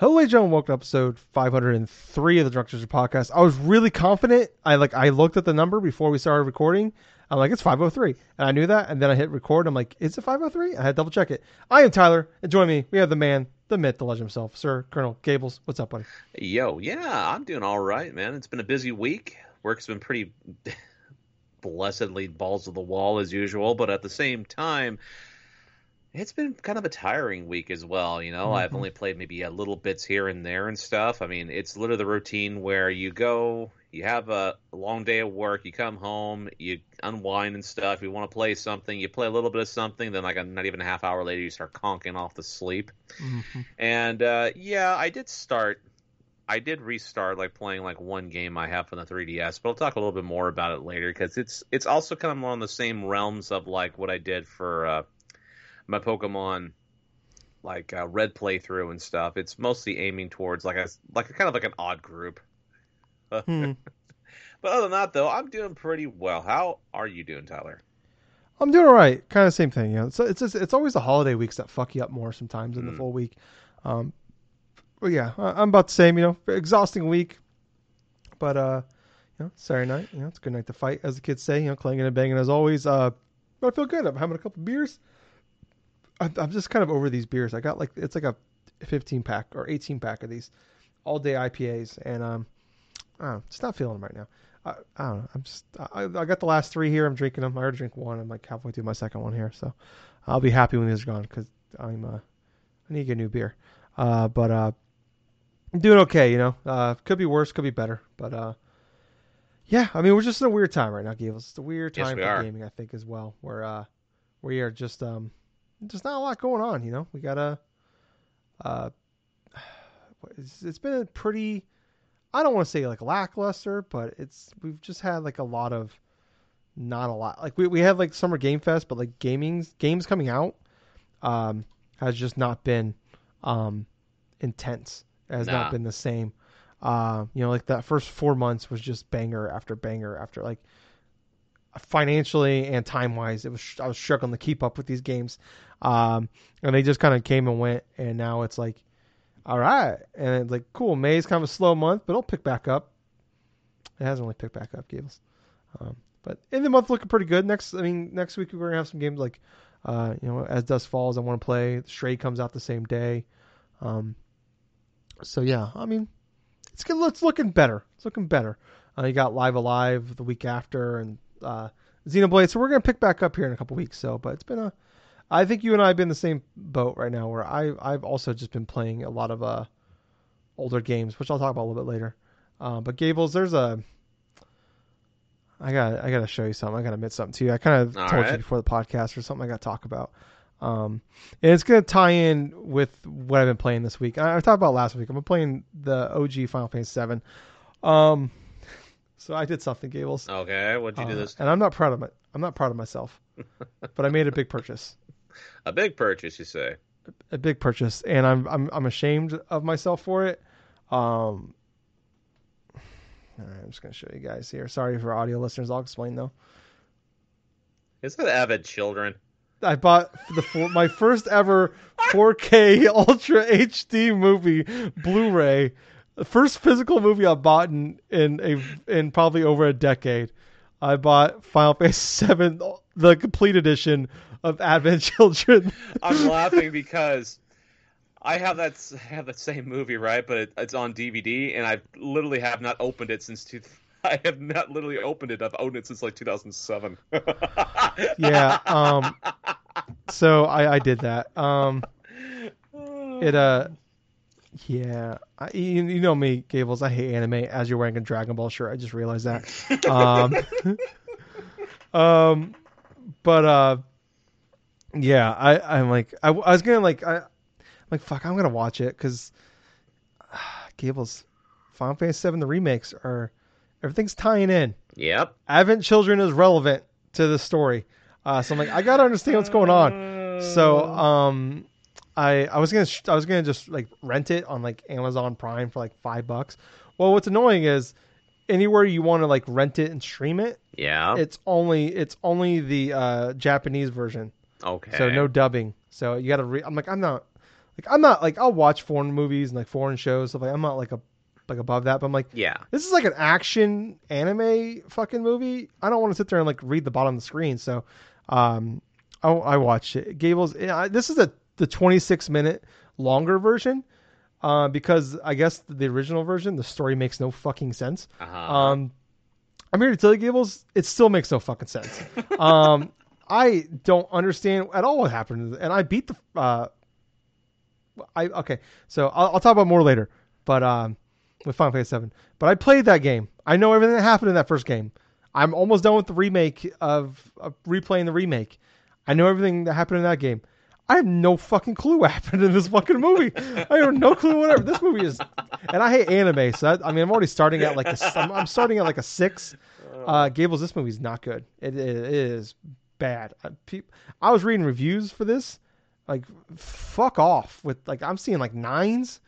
Hello, gentlemen. Welcome to episode 503 of the Drunk Ginger podcast. I was really confident. I like I looked at the number before we started recording. I'm like, it's 503, and I knew that. And then I hit record. I'm like, is it 503? I had to double check it. I am Tyler, and join me. We have the man, the myth, the legend himself, Sir Colonel Gables. What's up, buddy? Yo, yeah, I'm doing all right, man. It's been a busy week. Work's been pretty blessedly balls to the wall as usual, but at the same time, it's been kind of a tiring week as well. You know, mm-hmm. I've only played maybe a little bits here and there and stuff. I mean, it's literally the routine where you go, you have a long day of work, you come home, you unwind and stuff. You want to play something, you play a little bit of something, then like a, not even a half hour later, you start conking off to sleep. Mm-hmm. And uh, yeah, I did start. I did restart like playing like one game I have on the 3DS, but I'll talk a little bit more about it later because it's it's also kind of on the same realms of like what I did for. Uh, my Pokemon like uh, red playthrough and stuff. It's mostly aiming towards like a like a, kind of like an odd group. Hmm. but other than that, though, I'm doing pretty well. How are you doing, Tyler? I'm doing all right. Kind of same thing. You know, it's it's just, it's always the holiday weeks that fuck you up more sometimes than mm. the full week. Um, but yeah, I'm about the same. You know, exhausting week, but uh, you know, Saturday night. You know, it's a good night to fight, as the kids say. You know, clanging and banging as always. Uh, but I feel good. I'm having a couple beers. I'm just kind of over these beers. I got like it's like a 15 pack or 18 pack of these all day IPAs, and um, I don't know, just not feeling them right now. I, I don't know. I'm just I, I got the last three here. I'm drinking them. I already drink one. I'm like halfway through my second one here, so I'll be happy when these are gone because I'm uh, I need to get a new beer. Uh, but uh, I'm doing okay. You know, uh, could be worse, could be better, but uh, yeah. I mean, we're just in a weird time right now, Gables. It's a weird time yes, for gaming, I think, as well. Where uh, we are just um there's not a lot going on. You know, we gotta. Uh, it's, it's been a pretty. I don't want to say like lackluster, but it's we've just had like a lot of not a lot. Like we we had like summer game fest, but like gaming games coming out um has just not been um intense. It has nah. not been the same. Uh, you know, like that first four months was just banger after banger after like financially and time wise, it was I was struggling to keep up with these games, um, and they just kind of came and went, and now it's like, all right, and it's like cool. May's kind of a slow month, but it'll pick back up. It hasn't really picked back up, Gables. Um, but in the month looking pretty good. Next, I mean, next week we're gonna have some games like, uh, you know, as dusk falls, I want to play. Stray comes out the same day. Um, so yeah, I mean, it's good. It's looking better. It's looking better. Uh, you got Live Alive the week after, and uh, Xenoblade. So we're gonna pick back up here in a couple weeks. So, but it's been a, I think you and I have been in the same boat right now, where I I've also just been playing a lot of uh older games, which I'll talk about a little bit later. Uh, but Gables, there's a. I got I got to show you something. I got to admit something to you. I kind of told right. you before the podcast or something. I got to talk about. Um, and it's gonna tie in with what I've been playing this week. I, I talked about last week. I've been playing the OG Final Fantasy Seven. Um, so I did something, Gables. Okay, what'd you uh, do this? And I'm not proud of it. I'm not proud of myself, but I made a big purchase. A big purchase, you say? A, a big purchase, and I'm I'm I'm ashamed of myself for it. Um, all right, I'm just gonna show you guys here. Sorry for audio listeners. I'll explain though. Is that Advent Children? I bought the four, my first ever 4K Ultra HD movie Blu-ray the first physical movie I bought in in a in probably over a decade. I bought Final Fantasy VII, the complete edition of Advent Children. I'm laughing because I have that I have that same movie right, but it, it's on DVD, and I literally have not opened it since two. I have not literally opened it. I've owned it since like 2007. yeah. Um. So I I did that. Um. It uh yeah, I, you, you, know me, Gables. I hate anime. As you're wearing a Dragon Ball shirt, I just realized that. um, um, but uh, yeah, I I'm like I, I was gonna like I I'm like fuck I'm gonna watch it because uh, Gables, Final Fantasy Seven the remakes are everything's tying in. Yep. Advent Children is relevant to the story, uh, so I'm like I gotta understand what's going on. So um I I was gonna I was gonna just like rent it on like Amazon Prime for like five bucks. Well, what's annoying is anywhere you want to like rent it and stream it, yeah, it's only it's only the uh, Japanese version. Okay. So no dubbing. So you got to. Re- I'm like I'm not. like I'm not like I'll watch foreign movies and like foreign shows stuff like I'm not like a like above that, but I'm like Yeah. this is like an action anime fucking movie. I don't want to sit there and like read the bottom of the screen. So, um, I, I watched it. Gables. yeah, This is a the 26 minute longer version, uh, because I guess the original version the story makes no fucking sense. Uh-huh. Um, I'm here to tell you, Gables, it still makes no fucking sense. um, I don't understand at all what happened, and I beat the. Uh, I okay, so I'll, I'll talk about more later, but um, with Final Fantasy Seven. But I played that game. I know everything that happened in that first game. I'm almost done with the remake of, of replaying the remake. I know everything that happened in that game. I have no fucking clue what happened in this fucking movie. I have no clue whatever. This movie is, and I hate anime. So that, I mean, I'm already starting at like a, I'm, I'm starting at like a six. Uh, Gables, this movie's not good. It, it, is bad. I, peop, I was reading reviews for this. Like, fuck off with like I'm seeing like nines.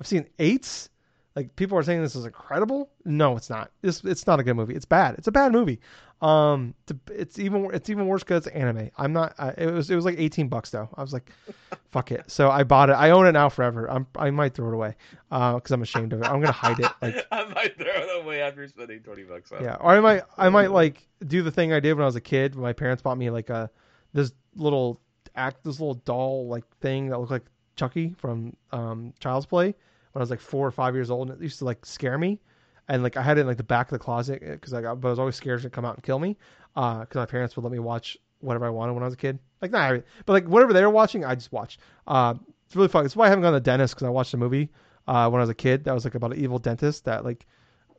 I've seen eights. Like people are saying this is incredible. No, it's not. It's it's not a good movie. It's bad. It's a bad movie. Um, it's, it's even it's even worse because it's anime. I'm not. Uh, it was it was like 18 bucks though. I was like, fuck it. So I bought it. I own it now forever. I'm I might throw it away, uh, because I'm ashamed of it. I'm gonna hide it. Like I might throw it away after spending twenty bucks on it. yeah, or I might I might like do the thing I did when I was a kid. When my parents bought me like a this little act this little doll like thing that looked like Chucky from um Child's Play when I was like four or five years old, and it used to like scare me. And like I had it in like the back of the closet because I got, but I was always scared to come out and kill me. Uh, because my parents would let me watch whatever I wanted when I was a kid. Like not, but like whatever they were watching, I just watched. Uh, it's really fun. It's why I haven't gone to the dentist because I watched a movie uh when I was a kid that was like about an evil dentist that like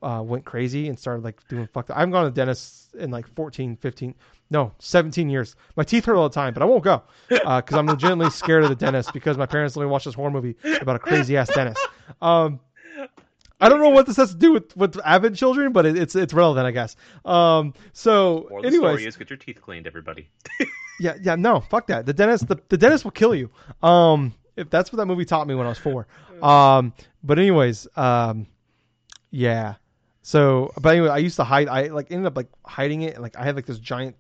uh went crazy and started like doing fucked. up. I haven't gone to the dentist in like 14, 15, no, 17 years. My teeth hurt all the time, but I won't go because I'm legitimately scared of the dentist because my parents let me watch this horror movie about a crazy ass dentist. Um, I don't know what this has to do with with Advent Children, but it, it's it's relevant, I guess. Um, so, the anyways, story is get your teeth cleaned, everybody. yeah, yeah, no, fuck that. The dentist, the, the dentist will kill you. Um, if that's what that movie taught me when I was four. Um, but anyways, um, yeah. So, but anyway, I used to hide. I like ended up like hiding it, and like I had like this giant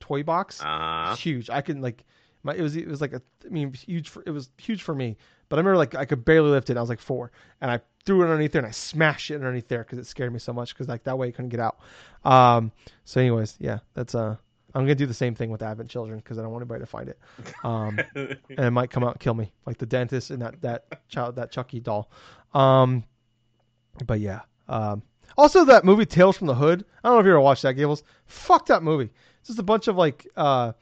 toy box. Uh, It's huge. I can like my it was it was like a I mean huge for it was huge for me. But I remember like I could barely lift it. I was like four, and I threw it underneath there and I smashed it underneath there because it scared me so much because like that way it couldn't get out. Um. So, anyways, yeah, that's uh. I'm gonna do the same thing with Advent Children because I don't want anybody to find it. Um, and it might come out and kill me, like the dentist and that that child that Chucky doll. Um, but yeah. Um, also that movie Tales from the Hood. I don't know if you ever watched that, Gables. Fuck that movie. It's just a bunch of like uh,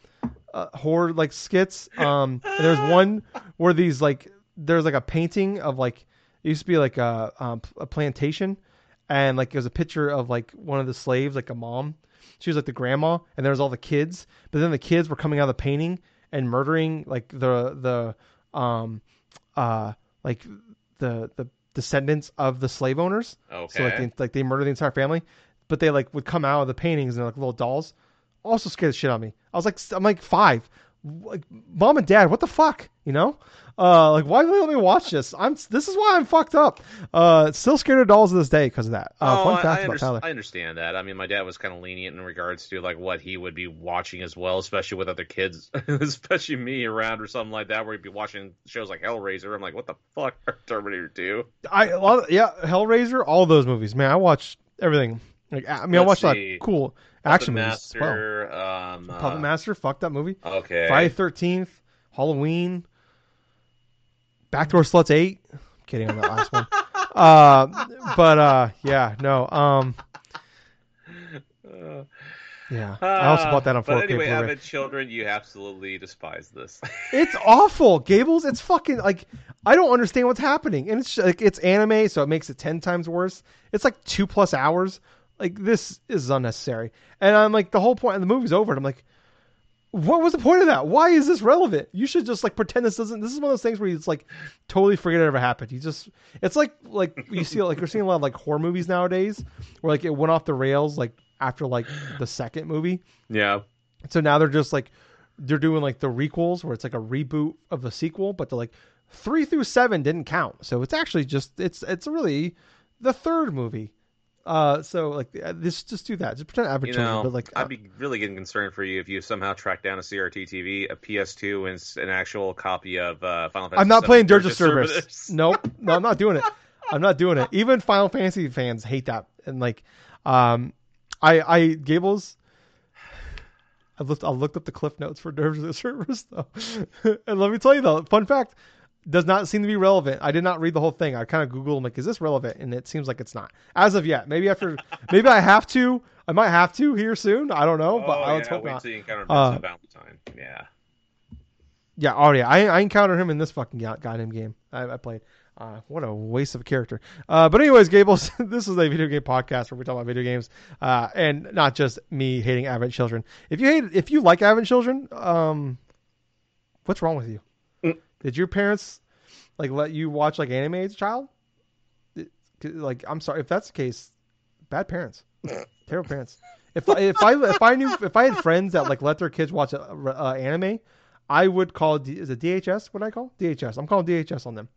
uh horror like skits. Um, there's one where these like there's like a painting of like it used to be like a um, a plantation, and like it was a picture of like one of the slaves, like a mom. She was like the grandma, and there was all the kids. But then the kids were coming out of the painting and murdering like the the um uh like the the descendants of the slave owners. okay. So like they, like they murder the entire family, but they like would come out of the paintings and like little dolls. Also scared the shit out of me. I was like I'm like five, like mom and dad, what the fuck, you know? Uh, like why they let me watch this? I'm this is why I'm fucked up. Uh, still scared of dolls to this day because of that. Uh, oh, I, I, under-. I understand that. I mean, my dad was kind of lenient in regards to like what he would be watching as well, especially with other kids, especially me around or something like that, where he'd be watching shows like Hellraiser. I'm like, what the fuck, Terminator Two? I of- yeah, Hellraiser, all those movies, man. I watched everything. Like I mean, I Let's watched a lot see. cool action movies as well. Um, Puppet uh, Master, fuck that movie. Okay. Friday Thirteenth, Halloween, Backdoor Sluts Eight. I'm kidding on that last one. Uh, but uh, yeah, no. Um, Uh, yeah. I also bought that on 4K But anyway, Blu-ray. Advent Children, you absolutely despise this. It's awful, Gables. It's fucking like I don't understand what's happening, and it's like it's anime, so it makes it ten times worse. It's like two plus hours. Like this is unnecessary, and I'm like the whole point. And the movie's over, and I'm like, what was the point of that? Why is this relevant? You should just like pretend this doesn't. This is one of those things where you just like totally forget it ever happened. You just it's like like you see like we're seeing a lot of like horror movies nowadays where like it went off the rails like after like the second movie. yeah. So now they're just like they're doing like the requels where it's like a reboot of the sequel, but they're like three through seven didn't count. So it's actually just it's it's really the third movie Uh, so like uh, this, just do that. Just pretend average You children, know, but like uh, I'd be really getting concerned for you if you somehow track down a CRT TV, a PS2, and an actual copy of uh, Final Fantasy. I'm not playing Dirge of Service. Cerberus. nope, no, I'm not doing it. I'm not doing it. Even Final Fantasy fans hate that, and like, um, I, I Gables. I looked, I looked up the cliff notes for Dirge of the though, and let me tell you though, fun fact, does not seem to be relevant. I did not read the whole thing. I kind of Googled, like, is this relevant? And it seems like it's not as of yet. Maybe after, maybe I have to. I might have to here soon. I don't know, Oh, but I let's yeah, hope wait not. till you encounter Uh, Vincent Valentine. Yeah. Yeah, oh yeah, I, I encountered him in this fucking goddamn game I, I played. Uh, what a waste of a character. Uh, but anyways, Gables, this is a video game podcast where we talk about video games, uh, and not just me hating Advent Children. If you hate, if you like Advent Children, um, what's wrong with you? Did your parents like let you watch like anime as a child? Like, I'm sorry if that's the case. Bad parents, terrible parents. If I, if I if I knew if I had friends that like let their kids watch uh, uh, anime, I would call D, is it DHS? What I call DHS? I'm calling DHS on them.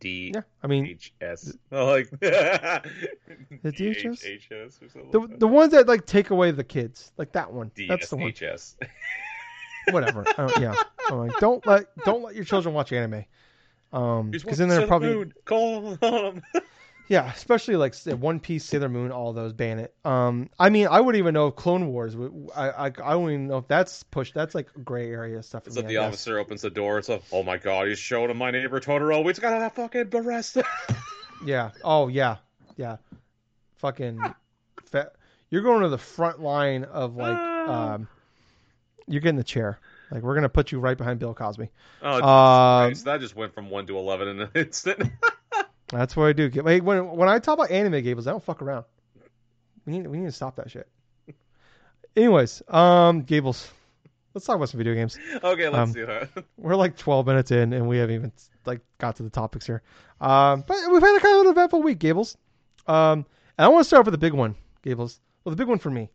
D Yeah, I mean H S. Oh, like DHS? DHS or something. the the ones that like take away the kids, like that one. That's the one. Whatever. Don't- yeah. I'm like, don't let don't let your children watch anime. Um, because then they're probably moon. Call on him. yeah, especially like One Piece, Sailor Moon, all those ban it. Um, I mean, I wouldn't even know if Clone Wars. I I, I wouldn't even know if that's pushed. That's like gray area stuff. For It's me, I the officer opens the door. It's like, oh my god, he's showing him my neighbor Totoro. We just got to fucking him. Yeah. Oh yeah. Yeah. Fucking. Fa- you're going to the front line of like. Ah. Um, you're getting the chair. Like we're gonna put you right behind Bill Cosby. Oh, Um, that just went from one to eleven in an instant. That's what I do. Wait, when when I talk about anime gables, I don't fuck around. We need we need to stop that shit. Anyways, um, Gables, let's talk about some video games. okay, let's Um, do that. We're like 12 minutes in, and we haven't even like got to the topics here. Um, but we've had a kind of an eventful week, Gables. Um, and I want to start with the big one, Gables. Well, the big one for me.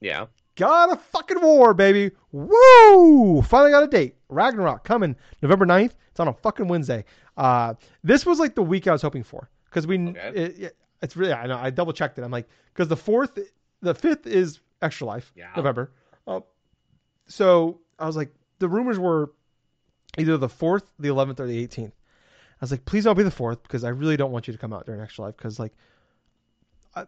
Yeah. God of fucking war, baby. Woo! Finally got a date. Ragnarok coming November 9th. It's on a fucking Wednesday. Uh, this was like the week I was hoping for because we, Okay. it, it- it's really, I know, I double checked it. I'm like, because the fourth, the fifth is Extra Life, Yeah. November. Uh, so I was like, the rumors were either the fourth, the 11th, or the 18th. I was like, please don't be the fourth because I really don't want you to come out during Extra Life because like, I,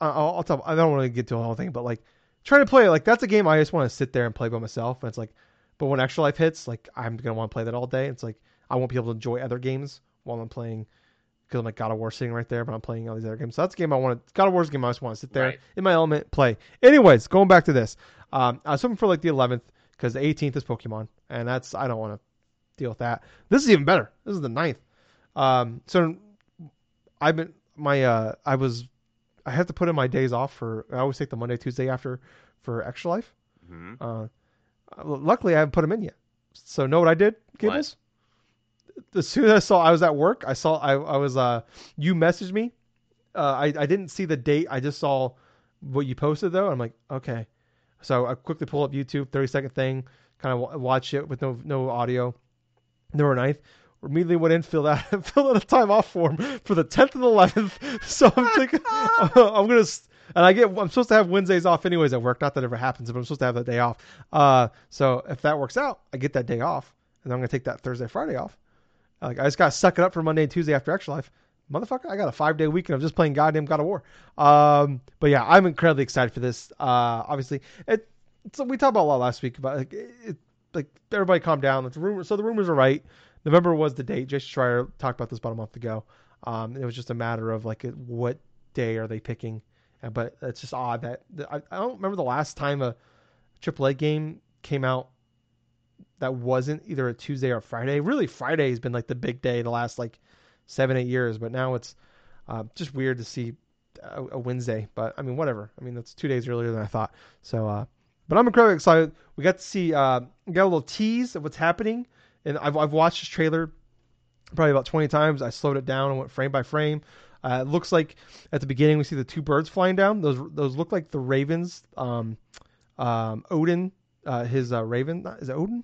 I'll, I'll tell. I don't want to get to the whole thing, but like trying to play like that's a game I just want to sit there and play by myself. And it's like, but when Extra Life hits, like I'm gonna want to play that all day. It's like I won't be able to enjoy other games while I'm playing because I'm like God of War sitting right there, but I'm playing all these other games. So that's a game I want to. God of War's a game I just want to sit there Right. in my element, play. Anyways, going back to this, um, I was hoping for like the 11th because the 18th is Pokemon, and that's I don't want to deal with that. This is even better. This is the 9th. Um, so I've been my uh I was I have to put in my days off for I always take the Monday Tuesday after for Extra Life. hmm Uh, luckily I haven't put them in yet. So know what I did, Gables? As soon as I saw I was at work, I saw I I was uh you messaged me. Uh, I I didn't see the date. I just saw what you posted though. I'm like okay. So I quickly pull up YouTube, 30 second thing, kind of watch it with no no audio. November 9th. Immediately went in, filled out filled out a time off form for the 10th and 11th. So I'm thinking I'm gonna and I get I'm supposed to have Wednesdays off anyways at work. Not that ever happens, but I'm supposed to have that day off. Uh, so if that works out, I get that day off, and then I'm gonna take that Thursday, Friday off. Like I just gotta suck it up for Monday and Tuesday after Extra Life. Motherfucker, I got a five day weekend of just playing goddamn God of War. Um, but yeah, I'm incredibly excited for this. Uh, obviously, it. So we talked about a lot last week about like it, like everybody calm down. It's rumor. So the rumors are right. November was the date. Jason Schreier talked about this about a month ago. Um, it was just a matter of like what day are they picking. Uh, But it's just odd that I, don't remember the last time a AAA game came out that wasn't either a Tuesday or a Friday. Really, Friday has been like the big day the last like seven eight years. But now it's uh, just weird to see a, a Wednesday. But I mean, whatever. I mean, that's two days earlier than I thought. So, uh, but I'm incredibly excited. We got to see, uh, we got a little tease of what's happening, and I've I've watched this trailer probably about 20 times. I slowed it down and went frame by frame. Uh, it looks like at the beginning we see the two birds flying down. Those those look like the ravens. Um, um, Odin, uh, his uh, raven is it Odin?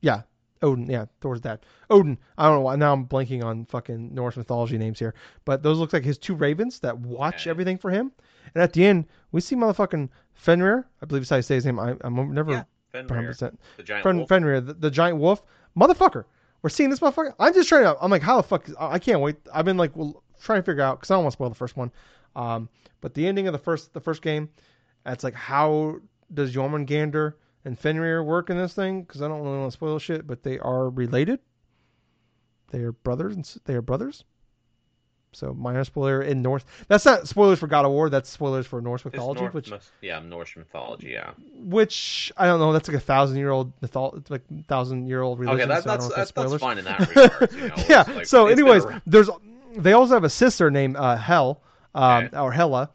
Yeah, Odin, yeah, Thor's dad. Odin. I don't know why now I'm blanking on fucking Norse mythology names here, but those look like his two ravens that watch Okay. everything for him. And at the end, we see motherfucking Fenrir. I believe is how you say his name. I, I'm never Yeah, 100. Fenrir, percent the giant Fen, wolf. Fenrir, the, the giant wolf, motherfucker. We're seeing this motherfucker. I'm just trying to. I'm like, how the fuck? Is, I I can't wait. I've been like well, trying to figure out because I don't want to spoil the first one. Um, but the ending of the first the first game, it's like how does Jormungandr and Fenrir work in this thing? Because I don't really want to spoil shit, but they are related. They are brothers and they are brothers. So minor spoiler in Norse. That's not spoilers for God of War. That's spoilers for Norse mythology, Norse which yeah, Norse mythology. Yeah. which I don't know. That's like a thousand year old mythol, like thousand year old religion. Okay, that, so that's that's, that's that's fine in that regard. You know, yeah. like- so, anyways, there's they also have a sister named uh, Hel, um, Okay. or Hela,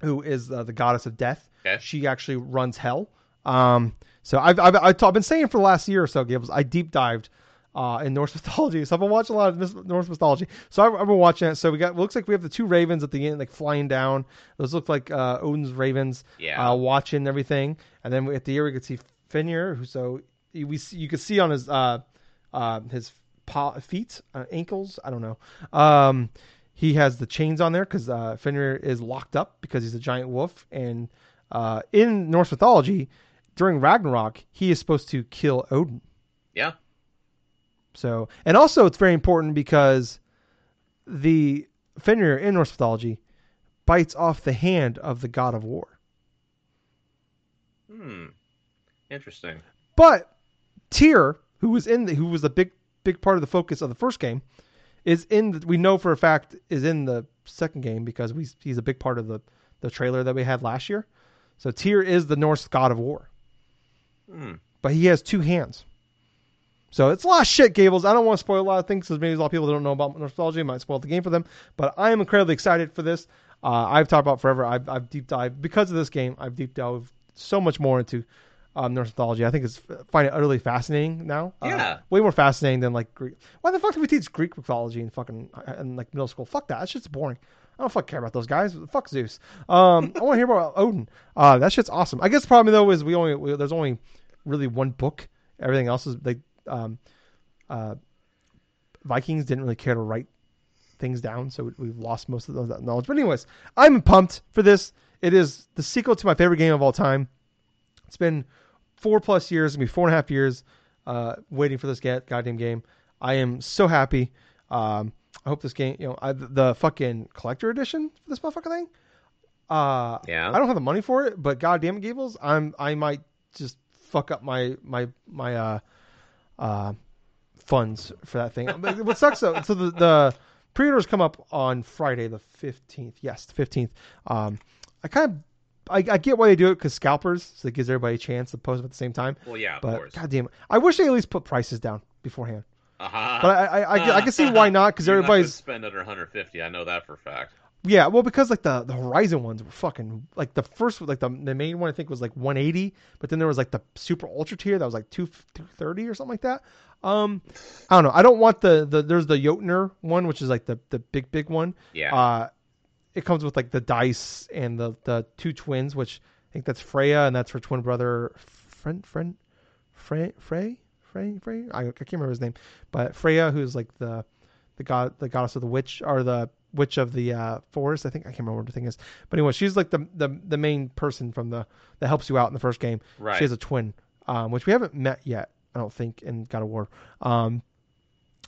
who is uh, the goddess of death. Okay. She actually runs hell. Um, so I've I've, I've, I've been saying for the last year or so, Gables, I deep dived. Uh, in Norse mythology, so I've been watching a lot of Norse mythology. So I've, I've been watching it. So we got looks like we have the two ravens at the end, like flying down. Those look like uh, Odin's ravens yeah. uh, watching everything. And then at the ear we could see Fenrir, who so you- we you could see on his uh, uh, his paw, feet, uh, ankles. I don't know. Um, he has the chains on there because uh, Fenrir is locked up because he's a giant wolf. And uh, in Norse mythology, during Ragnarok, he is supposed to kill Odin. yeah. So, and also it's very important because the Fenrir in Norse mythology bites off the hand of the god of war. Hmm. Interesting. But Tyr, who was in the, who was a big big part of the focus of the first game, is in the, we know for a fact is in the second game because we he's a big part of the the trailer that we had last year. So Tyr is the Norse god of war, Hmm. but he has two hands. So it's a lot of shit, Gables. I don't want to spoil a lot of things because maybe a lot of people that don't know about mythology might spoil the game for them. But I am incredibly excited for this. Uh, I've talked about forever. I've, I've deep dived because of this game. I've deep dived so much more into um, Norse mythology. I think it's find it utterly fascinating now. Uh, Yeah. way more fascinating than like Greek. Why the fuck do we teach Greek mythology in fucking in like middle school? Fuck that. That shit's boring. I don't fuck care about those guys. Fuck Zeus. Um, I want to hear about Odin. Uh, that shit's awesome. I guess the problem though is we only we, there's only really one book. Everything else is like um, uh, Vikings didn't really care to write things down, so we- we've lost most of those, that knowledge. But anyways, I'm pumped for this. It is the sequel to my favorite game of all time. It's been four plus years, maybe four and a half years, uh, waiting for this goddamn game. I am so happy. Um, I hope this game, you know, I, the fucking collector edition for this motherfucker thing. Uh, Yeah. I don't have the money for it, but goddamn it, Gables, I'm I might just fuck up my my my uh uh funds for that thing. But what sucks though, so the the pre-orders come up on Friday the fifteenth. Yes, the fifteenth. Um, I kind of I, I get why they do it because scalpers, so it gives everybody a chance to post them at the same time. Well, yeah, of But goddamn, it, I wish they at least put prices down beforehand. Uh-huh. But I I, I, can- I can see why not because You're not everybody's spend under 150. I know that for a fact. Yeah, well, because like the the Horizon ones were fucking like the first like the the main one I think was like 180, but then there was like the super ultra tier that was like 2 230 or something like that. Um, I don't know. I don't want the the there's the Jötnar one, which is like the the big big one. Yeah. Uh, it comes with like the dice and the the two twins, which I think that's Freya and that's her twin brother, friend friend, Frey Frey Frey Frey. I, I can't remember his name, but Freya, who's like the the god the goddess of the witch or the witch of the uh, forest. I think I can't remember what the thing is, but anyway, she's like the the the main person from the that helps you out in the first game. right. She has a twin, um, which we haven't met yet. I don't think in God of War. Um,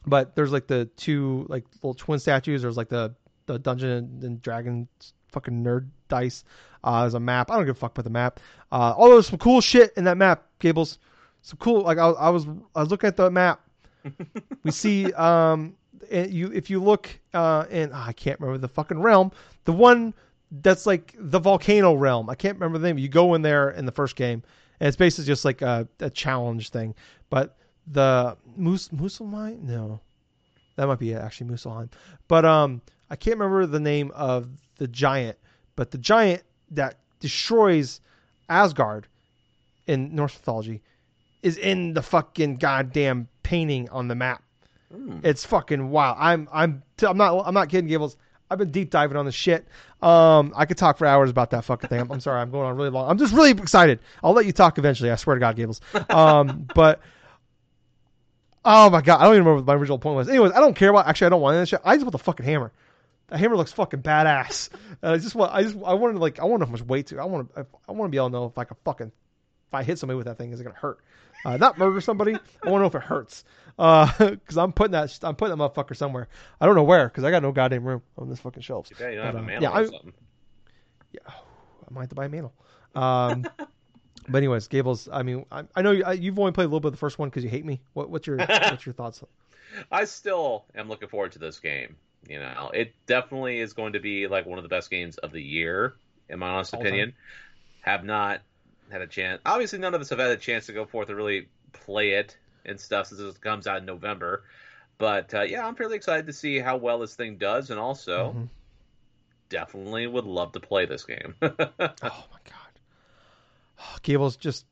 but there's like the two like little twin statues. There's like the the dungeon and dragon fucking nerd dice. Uh, there's a map. I don't give a fuck about the map. Uh, although there's some cool shit in that map, Gables. Some cool. Like I, was- I was I was looking at the map. we see um and you if you look uh in ah, I can't remember the fucking realm. The one that's like the volcano realm. I can't remember the name. You go in there in the first game, and it's basically just like a, a challenge thing. But the Mus Muspelheim, no, that might be it, actually Muspelheim. But um, I can't remember the name of the giant. But the giant that destroys Asgard in Norse mythology is in the fucking goddamn painting on the map. Hmm. It's fucking wild. I'm I'm I'm not I'm not kidding, Gables. I've been deep diving on this shit. Um, I could talk for hours about that fucking thing. I'm, I'm sorry, I'm going on really long. I'm just really excited. I'll let you talk eventually. I swear to God, Gables. Um, but Oh my god, I don't even remember what my original point was. Anyways, I don't care about. Actually, I don't want that shit. I just want the fucking hammer. The hammer looks fucking badass. And I just want. I just. I want to like. I want to know how much weight to. I want to. I want to be able to know if I can fucking. If I hit somebody with that thing, is it gonna hurt? Uh, not murder somebody. I want to know if it hurts. Because I'm putting that. I'm putting that motherfucker somewhere. I don't know where. Because I got no goddamn room on this fucking shelves. Yeah, you don't have But, a um, mantle yeah, or I- something. I might have to buy a mantle. Um, but anyways, Gables. I mean, I, I know you, I, you've only played a little bit of the first one because you hate me. What, what's your What's your thoughts? I still am looking forward to this game. You know, it definitely is going to be like one of the best games of the year, in my honest All opinion. Have not had a chance. Obviously, none of us have had a chance to go forth and really play it and stuff since it comes out in November. But uh, yeah, I'm fairly excited to see how well this thing does, and also Mhm. definitely would love to play this game. Oh my god, oh, Gables just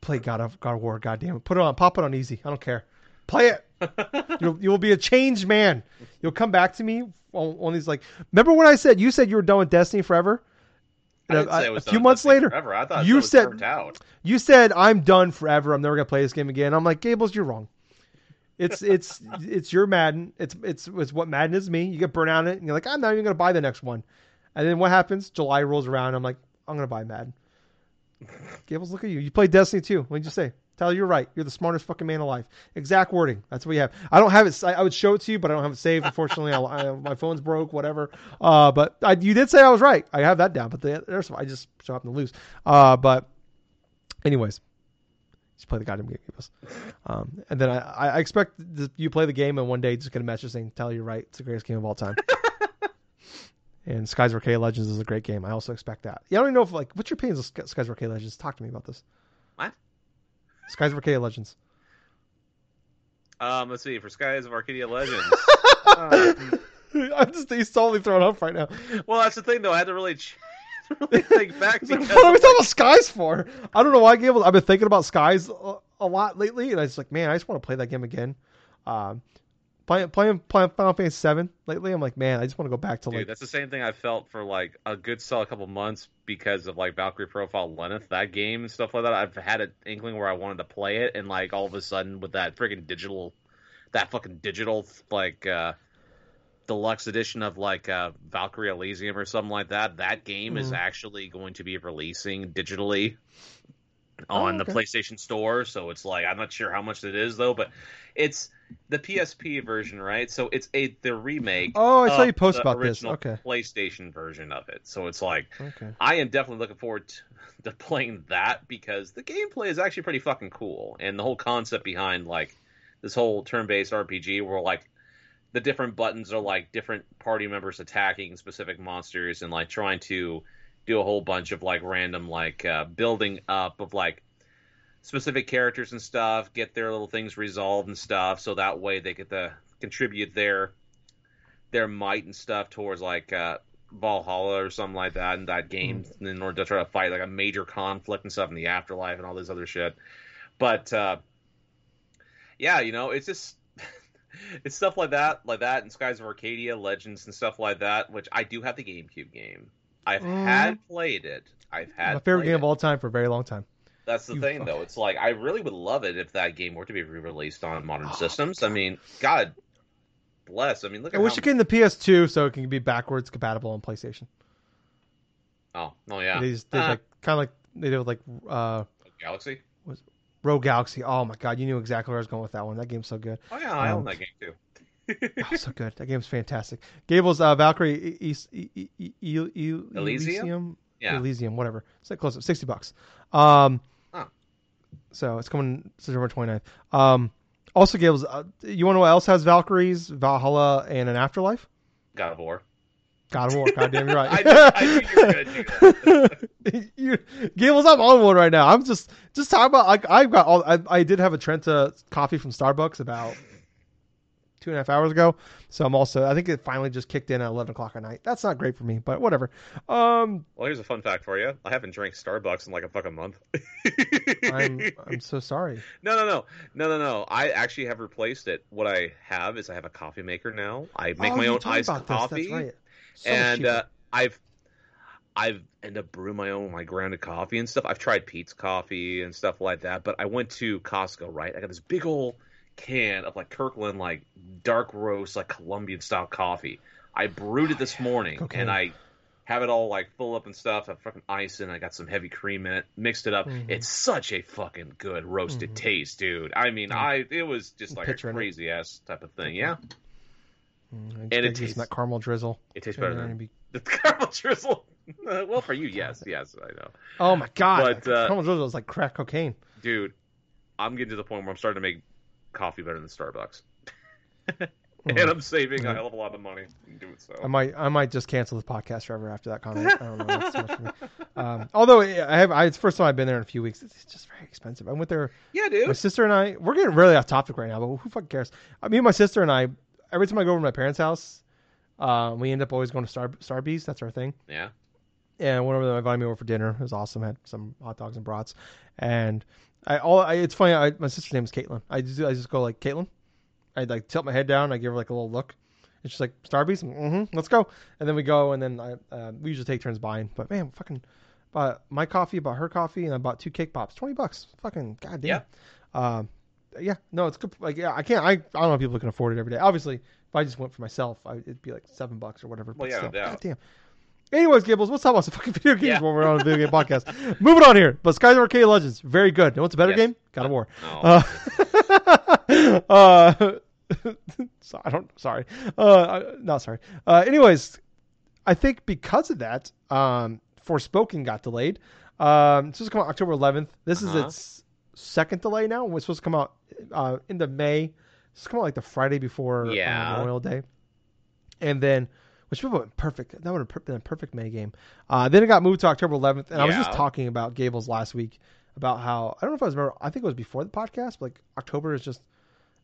play God of God of War. God damn it, put it on, pop it on easy. I don't care. Play it. You'll you will be a changed man. You'll come back to me on, on these like. Remember when I said you said you were done with Destiny forever? I didn't And say a- was a few months later, forever. I thought you said- you said I'm done forever. I'm never gonna play this game again. I'm like Gables, you're wrong. It's it's it's your Madden. It's it's it's what Madden is me. You get burnt out it, and you're like, I'm not even gonna buy the next one. And then what happens? July rolls around. I'm like, I'm gonna buy Madden. Gables, look at you. You play Destiny too. What did you say? Tyler, you're right. You're the smartest fucking man alive. Exact wording. That's what you have. I don't have it. I would show it to you, but I don't have it saved. Unfortunately, I, I, my phone's broke. Whatever. Uh, but I, you did say I was right. I have that down. But the there's I just so happen to lose. Uh, but anyways, just play the goddamn game. Um, and then I, I expect that you play the game and one day just get a message saying, "Tyler, you're right. It's the greatest game of all time." and Skies of Legends is a great game. I also expect that. Yeah, I don't even know if like what's your opinions of Sk- Skies of Legends. Talk to me about this. What? Skies of Arcadia Legends. Um, let's see for Skies of Arcadia Legends. Uh, I'm just he's totally thrown up right now. well, that's the thing though. I had to really, really think back like, what are we talking about skies for? I don't know why Gables. I've been thinking about skies a, a lot lately, and I was like, man, I just want to play that game again. Um, playing playing playing Final Fantasy Seven lately, I'm like, man, I just want to go back to Dude, like that's the same thing I felt for like a good solid couple months because of like Valkyrie Profile Lenneth, that game and stuff like that. I've had an inkling where I wanted to play it, and like all of a sudden with that freaking digital, that fucking digital like uh deluxe edition of like uh Valkyrie Elysium or something like that, that game is Mhm. actually going to be releasing digitally Oh, on okay. the PlayStation Store. So it's like I'm not sure how much it is though, but it's the PSP version, right? So it's a the remake. Oh, I saw of you post about this. Okay. PlayStation version of it. So it's like Okay. I am definitely looking forward to, to playing that because the gameplay is actually pretty fucking cool, and the whole concept behind like this whole turn-based RPG where like the different buttons are like different party members attacking specific monsters and like trying to do a whole bunch of like random like uh, building up of like specific characters and stuff, get their little things resolved and stuff, so that way they get to contribute their their might and stuff towards like uh, Valhalla or something like that in that game in order to try to fight like a major conflict and stuff in the afterlife and all this other shit. But uh, yeah, you know, it's just it's stuff like that, like that, and Skies of Arcadia, Legends, and stuff like that. Which I do have the GameCube game. I've Mhm. had played it. I've had My favorite game it. of all time for a very long time. That's the You thing, fuck. though. It's like I really would love it if that game were to be re-released on modern Oh, systems. I mean, God bless. I mean, look I at wish how... it came to PS2 so it can be backwards compatible on PlayStation. Oh, oh yeah. They just did Ah, like kind of like they did with like uh, Galaxy. Was Rogue Galaxy. Oh my god, you knew exactly where I was going with that one. That game's so good. Oh yeah, I Um, own that game too. Oh, so good. That game's fantastic. Gables, uh, Valkyrie, e- e- e- Elysium? Elysium, Yeah. Elysium, whatever. It's like close to sixty bucks. Um, Huh. so it's coming September 29th. Um, also, Gables, uh, you want to know what else has Valkyries, Valhalla, and an Afterlife? God of War. God of War. Goddamn, you're right. I knew- I knew you were gonna do you, Gables, I'm on one right now. I'm just just talking about. Like, I've got all. I, I did have a Trenta coffee from Starbucks about two and a half hours ago. So I'm also. I think it finally just kicked in at 11 o'clock at night. That's not great for me, but whatever. Um, Well, here's a fun fact for you. I haven't drank Starbucks in like a fucking month. I'm I'm so sorry. No, no, no, no, no, no. I actually have replaced it. What I have is I have a coffee maker now. I make Oh, my own iced about this. coffee, That's right. So and uh, I've I've ended up brewing my own like grounded coffee and stuff. I've tried Peet's coffee and stuff like that, but I went to Costco. Right, I got this big old can of like Kirkland like dark roast like Colombian style coffee. I brewed it this morning Cocaine. and I have it all like full up and stuff. I fucking ice in. I got some heavy cream in it. Mixed it up. Mhm. It's such a fucking good roasted Mhm. taste, dude. I mean, Yeah. I it was just like a Picturing it. crazy ass type of thing. Yeah, Mm, And it tastes- that caramel drizzle. it tastes better than be- the caramel drizzle. well, for you, yes, yes, I know, Oh my god! But, uh, caramel drizzle is like crack cocaine. dude. I'm getting to the point where I'm starting to make coffee better than Starbucks, and. I'm saving a Mhm. hell of a lot of money in doing so. I might I might just cancel the podcast forever after that comment. I don't know. That's too much for me. Um, although I have, I, it's the first time I've been there in a few weeks. It's just very expensive. I went there. yeah, dude. My sister and I. We're getting really off topic right now, but who fucking cares? I mean, my sister and I. Every time I go over to my parents' house, uh, we end up always going to Star Starbucks. That's our thing. Yeah, And one of them invited me over for dinner. It was awesome. Had some hot dogs and brats. And I all I, it's funny. I, my sister's name is Caitlin. I just I just go like Caitlin. I like tilt my head down. I give her like a little look. And she's like Starbucks. Mm-hmm. Let's go. And then we go. And then I uh, we usually take turns buying. But man, fucking bought my coffee, bought her coffee, and I bought two cake pops. Twenty bucks. Fucking goddamn. Yeah. Um, yeah. No, it's good. Like yeah, I can't. I I don't know if people can afford it every day. Obviously, if I just went for myself, I, it'd be like seven bucks or whatever. Well, but yeah, still, yeah. goddamn. Anyways, Gibbles, let's talk about some fucking video games Yeah. while we're on a video game podcast. Moving on here, but of Arcade Legends, very good. You know what's a better Yes. game? God of War. Oh, Uh, uh, so, I don't. Sorry. Uh, not sorry. Uh, anyways, I think because of that, um, Forspoken got delayed. Um, it's supposed to come out October 11th. This Uh-huh. is its second delay now. It was supposed to come out uh, into May. It's come out like the Friday before uh, Yeah. Memorial Day, and then which would have been perfect. That would have been a perfect May game. Uh, then it got moved to October 11th, and I was just talking about Gables last week about how I don't know if I was remember. I think it was before the podcast, but like October is just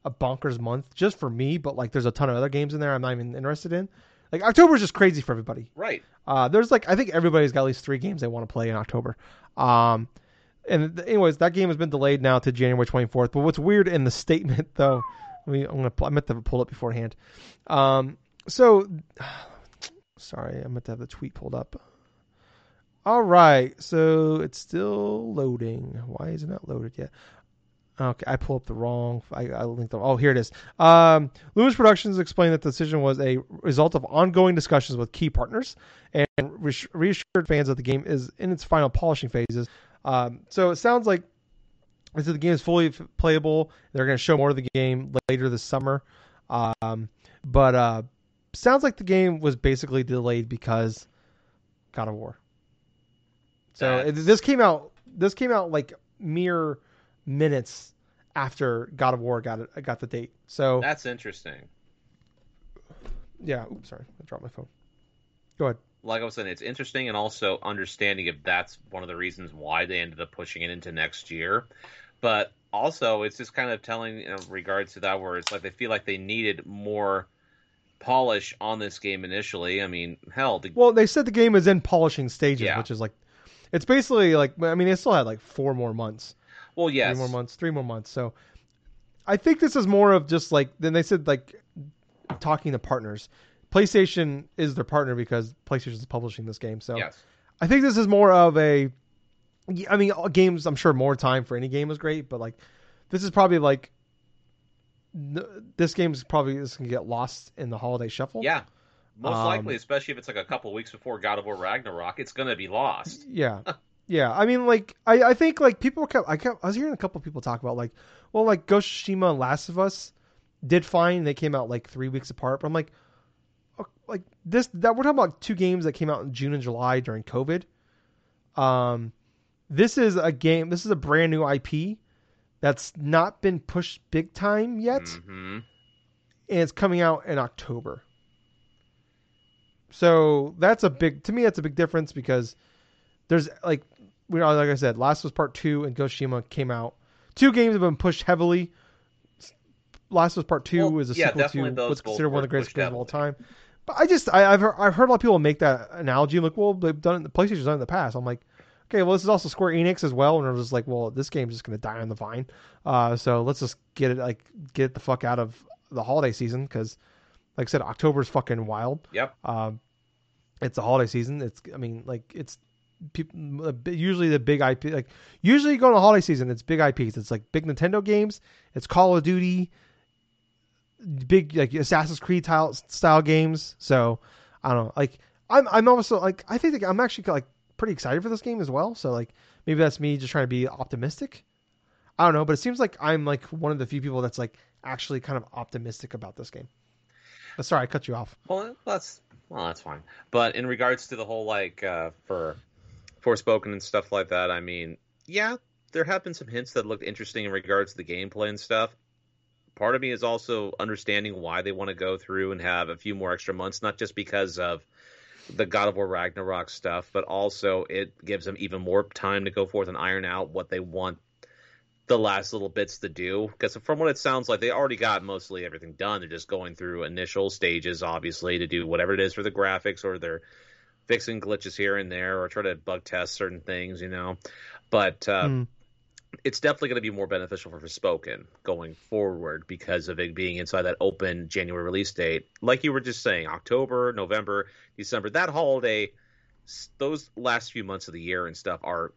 a bonkers month just for me. But like, there's a ton of other games in there I'm not even interested in. Like October is just crazy for everybody. right. Uh, there's like I think everybody's got at least three games they want to play in October. Um, and anyways, that game has been delayed now to January 24th. But what's weird in the statement though, I mean, I'm gonna pull, I meant to have it beforehand. Um, so sorry, I'm meant to have the tweet pulled up. All right, so it's still loading. Why is it not loaded yet? Okay, I pulled up the wrong. I, I linked them. Oh, here it is. Um, Luminous Productions explained that the decision was a result of ongoing discussions with key partners and reassured fans that the game is in its final polishing phases. Um, so it sounds like said the game is fully playable. They're going to show more of the game later this summer. Um, but uh, sounds like the game was basically delayed because God of War. So That's- this came out. This came out like mere minutes after God of War got it, got the date. So That's interesting. yeah. Oops, sorry, I dropped my phone. Go ahead. Like I was saying, it's interesting and also understanding if that's one of the reasons why they ended up pushing it into next year. But also, it's just kind of telling in regards to that where it's like they feel like they needed more polish on this game initially. I mean, hell, the, Well, they said the game is in polishing stages, Yeah. which is like, it's basically like, I mean, they still had like four more months, well, yes, three more months, three more months. So I think this is more of just like, then they said like talking to partners. PlayStation is their partner because PlayStation is publishing this game. So yes, I think this is more of a, I mean, games, I'm sure more time for any game is great, but like, this is probably like, this game's probably is to get lost in the holiday shuffle. yeah. Most Um, likely, especially if it's like a couple weeks before God of War Ragnarok, it's gonna be lost. Yeah. Yeah. I mean, like, I, I think, like, people kept, I kept, I was hearing a couple people talk about, like, well, like, Ghost of Tsushima and Last of Us did fine. They came out, like, three weeks apart. But I'm like, like, this, that, we're talking about two games that came out in June and July during COVID. Um, this is a game, this is a brand new IP that's not been pushed big time yet. hmm And it's coming out in October. So that's a big to me. That's a big difference because there's like we know, like I said, Last of Us Part Two and Ghost came out. Two games have been pushed heavily. Last of Us Part Two Well, is a yeah, sequel definitely to what's considered one of the greatest games of all time. But I just I, I've heard, I've heard a lot of people make that analogy. Like, well, they've done it. The PlayStation's done it in the past. I'm like, okay, well, this is also Square Enix as well, and I was just like, well, this game's just gonna die on the vine. Uh, so let's just get it like get the fuck out of the holiday season because, like I said, October's fucking wild. Yep. Um, it's the holiday season. It's I mean like it's people usually the big IP like usually you go to the holiday season it's big IPs. It's like big Nintendo games. It's Call of Duty. big like Assassin's Creed style, style games. So I don't know. Like I'm I'm also like I think I'm actually like pretty excited for this game as well. So like maybe that's me just trying to be optimistic. I don't know, but it seems like I'm like one of the few people that's like actually kind of optimistic about this game. Uh, sorry, I cut you off. Well, that's well, that's fine. But in regards to the whole like uh, for Forspoken and stuff like that, I mean, yeah, there have been some hints that looked interesting in regards to the gameplay and stuff. Part of me is also understanding why they want to go through and have a few more extra months, not just because of the God of War Ragnarok stuff, but also it gives them even more time to go forth and iron out what they want the last little bits to do. Because from what it sounds like, they already got mostly everything done. They're just going through initial stages, obviously, to do whatever it is for the graphics, or they're fixing glitches here and there, or try to bug test certain things, you know. But uh, mm. It's definitely going to be more beneficial for Forspoken going forward because of it being inside that open January release date. Like you were just saying, October, November, December, that holiday, those last few months of the year and stuff are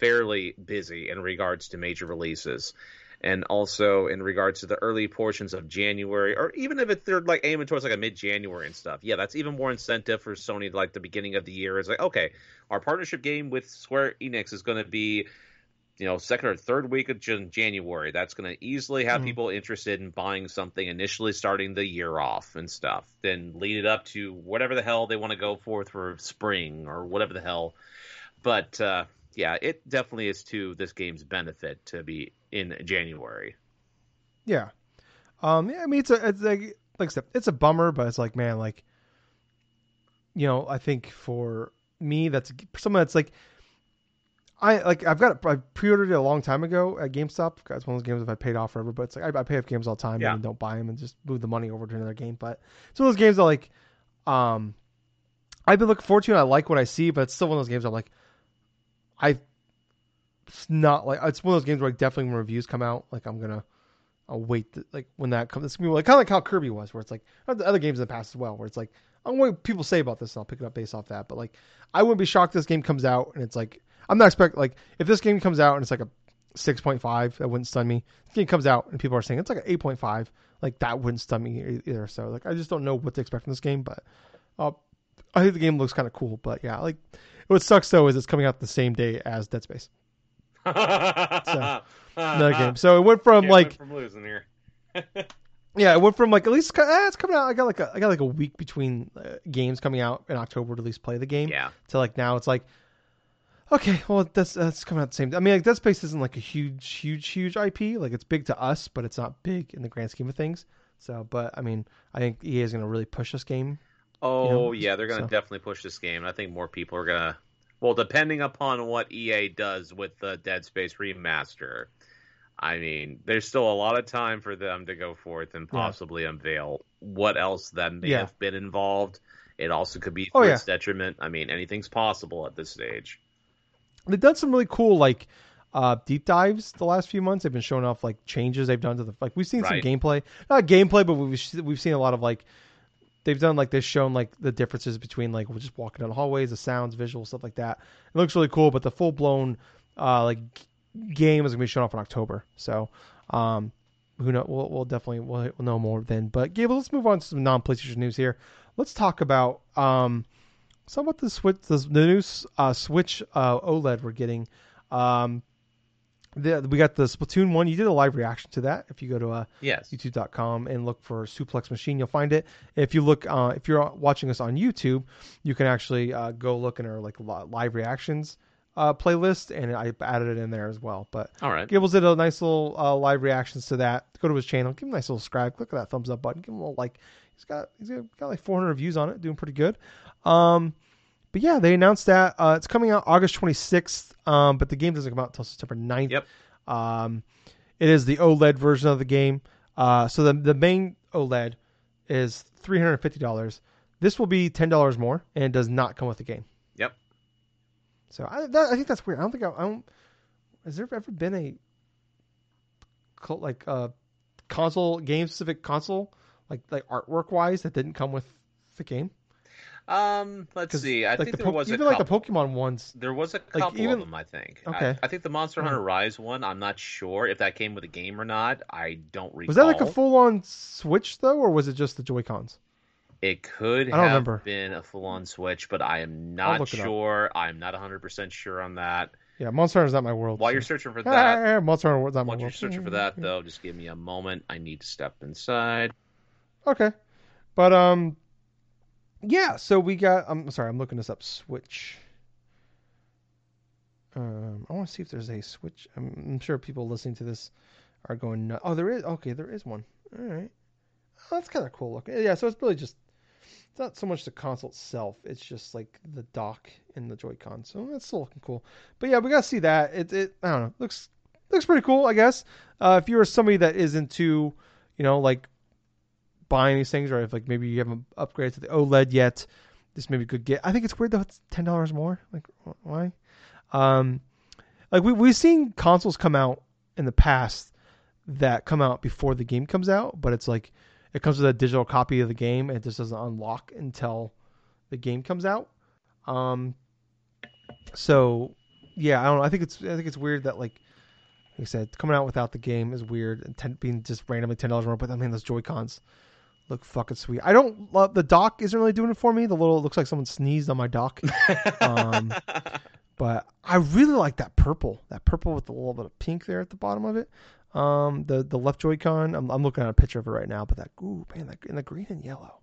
fairly busy in regards to major releases. And also in regards to the early portions of January, or even if they're like aiming towards like a mid January and stuff, yeah, that's even more incentive for Sony. Like the beginning of the year is like, okay, our partnership game with Square Enix is going to be you know second or third week of January. That's going to easily have mm. people interested in buying something initially starting the year off and stuff. Then lead it up to whatever the hell they want to go forth for spring or whatever the hell. But uh, yeah, it definitely is to this game's benefit to be in January. Yeah, um, yeah. I mean, it's a it's like like I said, it's a bummer, but it's like man, like you know, I think for me, that's someone that's like. I like I've got I pre-ordered it a long time ago at GameStop. It's one of those games that I paid off forever, but it's like I, I pay off games all the time yeah. and don't buy them and just move the money over to another game. But it's one of those games that like, um, I've been looking forward to. and I like what I see, but it's still one of those games I'm like, I it's not like it's one of those games where like definitely when reviews come out, like I'm gonna I'll wait to, like when that comes. It's gonna be like kind of like how Kirby was, where it's like other games in the past as well, where it's like I don't know what people say about this, and I'll pick it up based off that. But like I wouldn't be shocked if this game comes out and it's like I'm not expect like if this game comes out and it's like a 6.5, that wouldn't stun me. If game comes out and people are saying it's like an 8.5, like that wouldn't stun me either. So like I just don't know what to expect from this game, but uh, I think the game looks kind of cool. But yeah, like what sucks though is it's coming out the same day as Dead Space. so, another game. So it went from like from losing here. yeah, it went from like at least eh, it's coming out. I got like a, I got like a week between uh, games coming out in October to at least play the game. Yeah. To like now it's like okay, well that's that's coming out the same. I mean, like Dead Space isn't like a huge, huge, huge IP. Like it's big to us, but it's not big in the grand scheme of things. So, but I mean, I think EA is going to really push this game Oh you know? yeah, they're going to so. definitely push this game. I think more people are going to. Well, depending upon what EA does with the Dead Space remaster, I mean, there's still a lot of time for them to go forth and possibly yeah. unveil what else that may yeah. have been involved. It also could be oh, yeah. its detriment. I mean, anything's possible at this stage. They've done some really cool like uh, deep dives the last few months. They've been showing off like changes they've done to the like we've seen right. some gameplay, not gameplay, but we've we've seen a lot of like they've done like they've shown like the differences between like we're just walking down the hallways, the sounds, visual stuff like that. It looks really cool, but the full blown uh, like game is gonna be shown off in October. So um, who know? We'll, we'll definitely we'll, we'll, know more then. But Gable, let's move on to some non PlayStation news here. Let's talk about um, some about the Switch, the, the new uh, Switch uh, OLED we're getting. Um, the, we got the Splatoon one. You did a live reaction to that. If you go to uh, yes. YouTube.com and look for Suplex Machine, you'll find it. If you look, uh, if you're watching us on YouTube, you can actually uh, go look in our like live reactions uh, playlist, and I added it in there as well. But all right, Gables did a nice little uh, live reactions to that. Go to his channel, give him a nice little subscribe, click that thumbs up button, give him a little like. He's got he's got like 400 views on it, doing pretty good. Um, but yeah, they announced that uh, it's coming out August 26th, um, but the game doesn't come out until September 9th. Yep. Um, it is the OLED version of the game. Uh, so the the main OLED is $350. This will be $10 more and does not come with the game. Yep. So I, that, I think that's weird. I don't think I, I don't. Has there ever been a like a uh, console game specific console like like artwork wise that didn't come with the game? Um, let's see. I like think the there po- was a even like the. Pokemon ones. There was a couple even- of them, I think. Okay. I, I think the Monster. Hunter Rise one. I'm not sure if that came with a game or not. I don't recall. Was that like a full-on Switch though, or was it just the Joy Cons? It could have remember. been a full-on Switch, but I am not look it up. sure. I'm not 100% sure on that. Yeah, Monster Hunter's not my world. While so- you're searching for that, ah, Monster Hunter was not my world. while you're searching for that, though, just give me a moment. I need to step inside. Okay, but um, yeah. So we got. I'm sorry, I'm looking this up. Switch. Um, I want to see if there's a Switch. I'm, I'm sure people listening to this are going. Nut- oh, there is. Okay, there is one. All right. Oh, that's kind of cool looking. Yeah. So it's really just. It's not so much the console itself. It's just like the dock and the Joy-Con. So that's still looking cool. But yeah, we gotta see that. It. It. I don't know. Looks. Looks pretty cool. I guess. Uh, if you're somebody that is into, you know, like buying these things, or if like maybe you haven't upgraded to the OLED yet, this maybe could get. I think it's weird though. It's ten dollars more. Like why? Um, like we we've seen consoles come out in the past that come out before the game comes out, but it's like it comes with a digital copy of the game and it just doesn't unlock until the game comes out. Um, so yeah, I don't know. I think it's I think it's weird that like. Like I said, coming out without the game is weird, and ten, being just randomly ten dollars more. But I mean, those Joy Cons look fucking sweet. I don't love the dock. Isn't really doing it for me. The little looks like someone sneezed on my dock. Um, but I really like that purple. That purple with a little bit of pink there at the bottom of it. Um, the the left Joy-Con. I'm, I'm looking at a picture of it right now. But that ooh man, that in the green and yellow.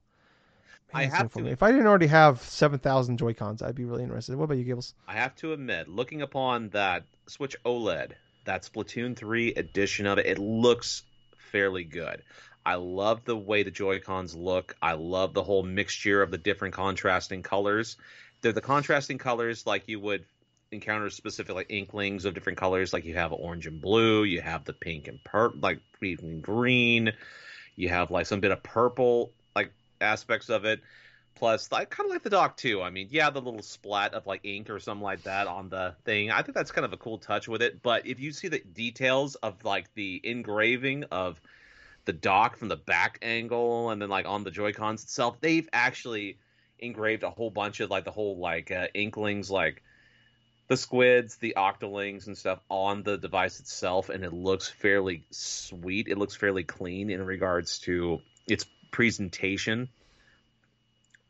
I have it to- me. If I didn't already have seven thousand Joy-Cons, I'd be really interested. What about you, Gables? I have to admit, looking upon that Switch OLED, that Splatoon 3 edition of it, it looks fairly good. I love the way the Joy-Cons look. I love the whole mixture of the different contrasting colors. They're the contrasting colors like you would encounter specific like inklings of different colors like you have orange and blue, you have the pink and purple like and green, you have like some bit of purple like aspects of it. Plus, I kind of like the dock too. I mean, yeah, the little splat of like ink or something like that on the thing. I think that's kind of a cool touch with it. But if you see the details of like the engraving of the dock from the back angle and then like on the Joy Cons itself, they've actually engraved a whole bunch of like the whole like uh, inklings, like the squids, the octolings, and stuff on the device itself, and it looks fairly sweet. It looks fairly clean in regards to its presentation.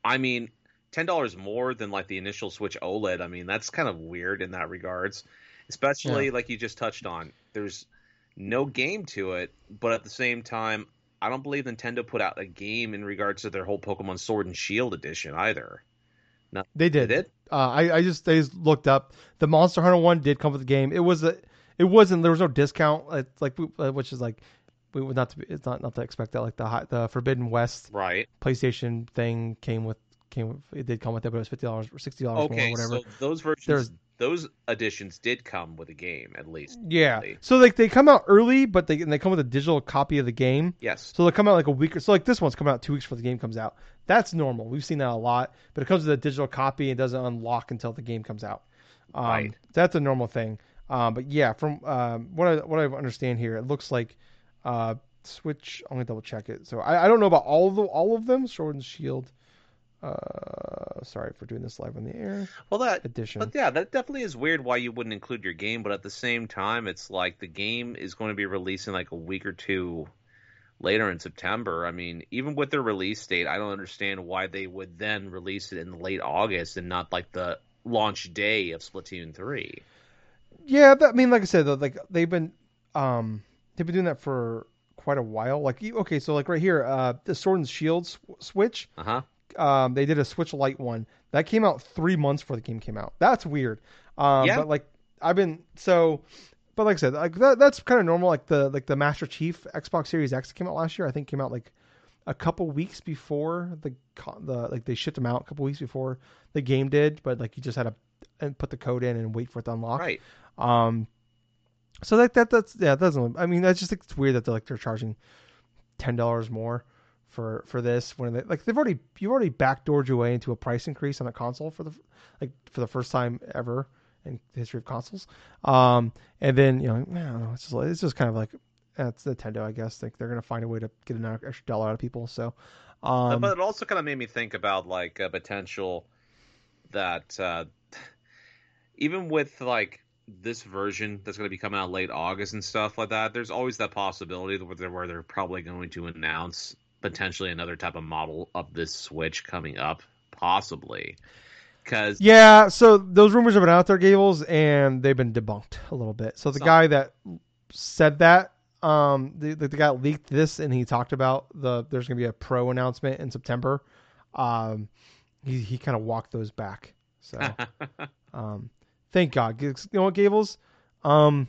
I mean, ten dollars more than like the initial Switch OLED. I mean, that's kind of weird in that regards. Especially like you just touched on. There's no game to it, but at the same time, I don't believe Nintendo put out a game in regards to their whole Pokemon Sword and Shield edition either. They did. Did it? Uh, I I just I just looked up the Monster Hunter one did come with the game. It was a it wasn't there was no discount It's like uh, which is like we would not to be, it's not not to expect that like the high, the Forbidden West Right. PlayStation thing came with came with, it did come with it but it was fifty dollars or sixty dollars more or Okay, whatever. so those versions, There's- those editions did come with a game at least. yeah, really. so like they come out early, but they and they come with a digital copy of the game. Yes. So they'll come out like a week or so. Like this one's coming out two weeks before the game comes out. That's normal. We've seen that a lot. But it comes with a digital copy and doesn't unlock until the game comes out. Um, Right. That's a normal thing. Um, but yeah, from um, what I what I understand here, it looks like uh, Switch. I'm gonna double check it. So I, I don't know about all of the all of them. Sword and Shield. Uh, sorry for doing this live on the air. Well, that Edition. But yeah, that definitely is weird why you wouldn't include your game, but at the same time, it's like the game is going to be releasing like a week or two later in September. I mean, even with their release date, I don't understand why they would then release it in late August and not like the launch day of Splatoon 3. Yeah, that, I mean, like I said, though, like they've been, um, they've been doing that for quite a while. Like, okay, so like right here, uh, the Sword and Shield sw- Switch, Uh huh. Um, they did a Switch Lite one that came out three months before the game came out. That's weird. Um, Yeah. but like I've been so, but like I said, like that, that's kind of normal. Like the like the Master Chief Xbox Series X came out last year, I think came out like a couple weeks before the the like they shipped them out a couple weeks before the game did, but like you just had to and put the code in and wait for it to unlock. Right. Um, so that that that's yeah, that doesn't. I mean, I just think it's weird that they're like they're charging ten dollars more for for this when they like they've already you've already backdoored your way into a price increase on a console for the like for the first time ever in the history of consoles. Um, and then you know I don't know, it's just like- it's just kind of like That's Nintendo, I guess. Like they're gonna find a way to get an extra dollar out of people. So, um, but it also kind of made me think about like a potential that uh, even with like this version that's going to be coming out late August and stuff like that, there's always that possibility where they're, where they're probably going to announce potentially another type of model of this Switch coming up, possibly. Because yeah, so those rumors have been out there, Gables, and they've been debunked a little bit. So the guy that said that, um, the, the the guy leaked this, and he talked about the there's gonna be a pro announcement in September. Um, he he kind of walked those back. So um, thank God. You know what, Gables? Um,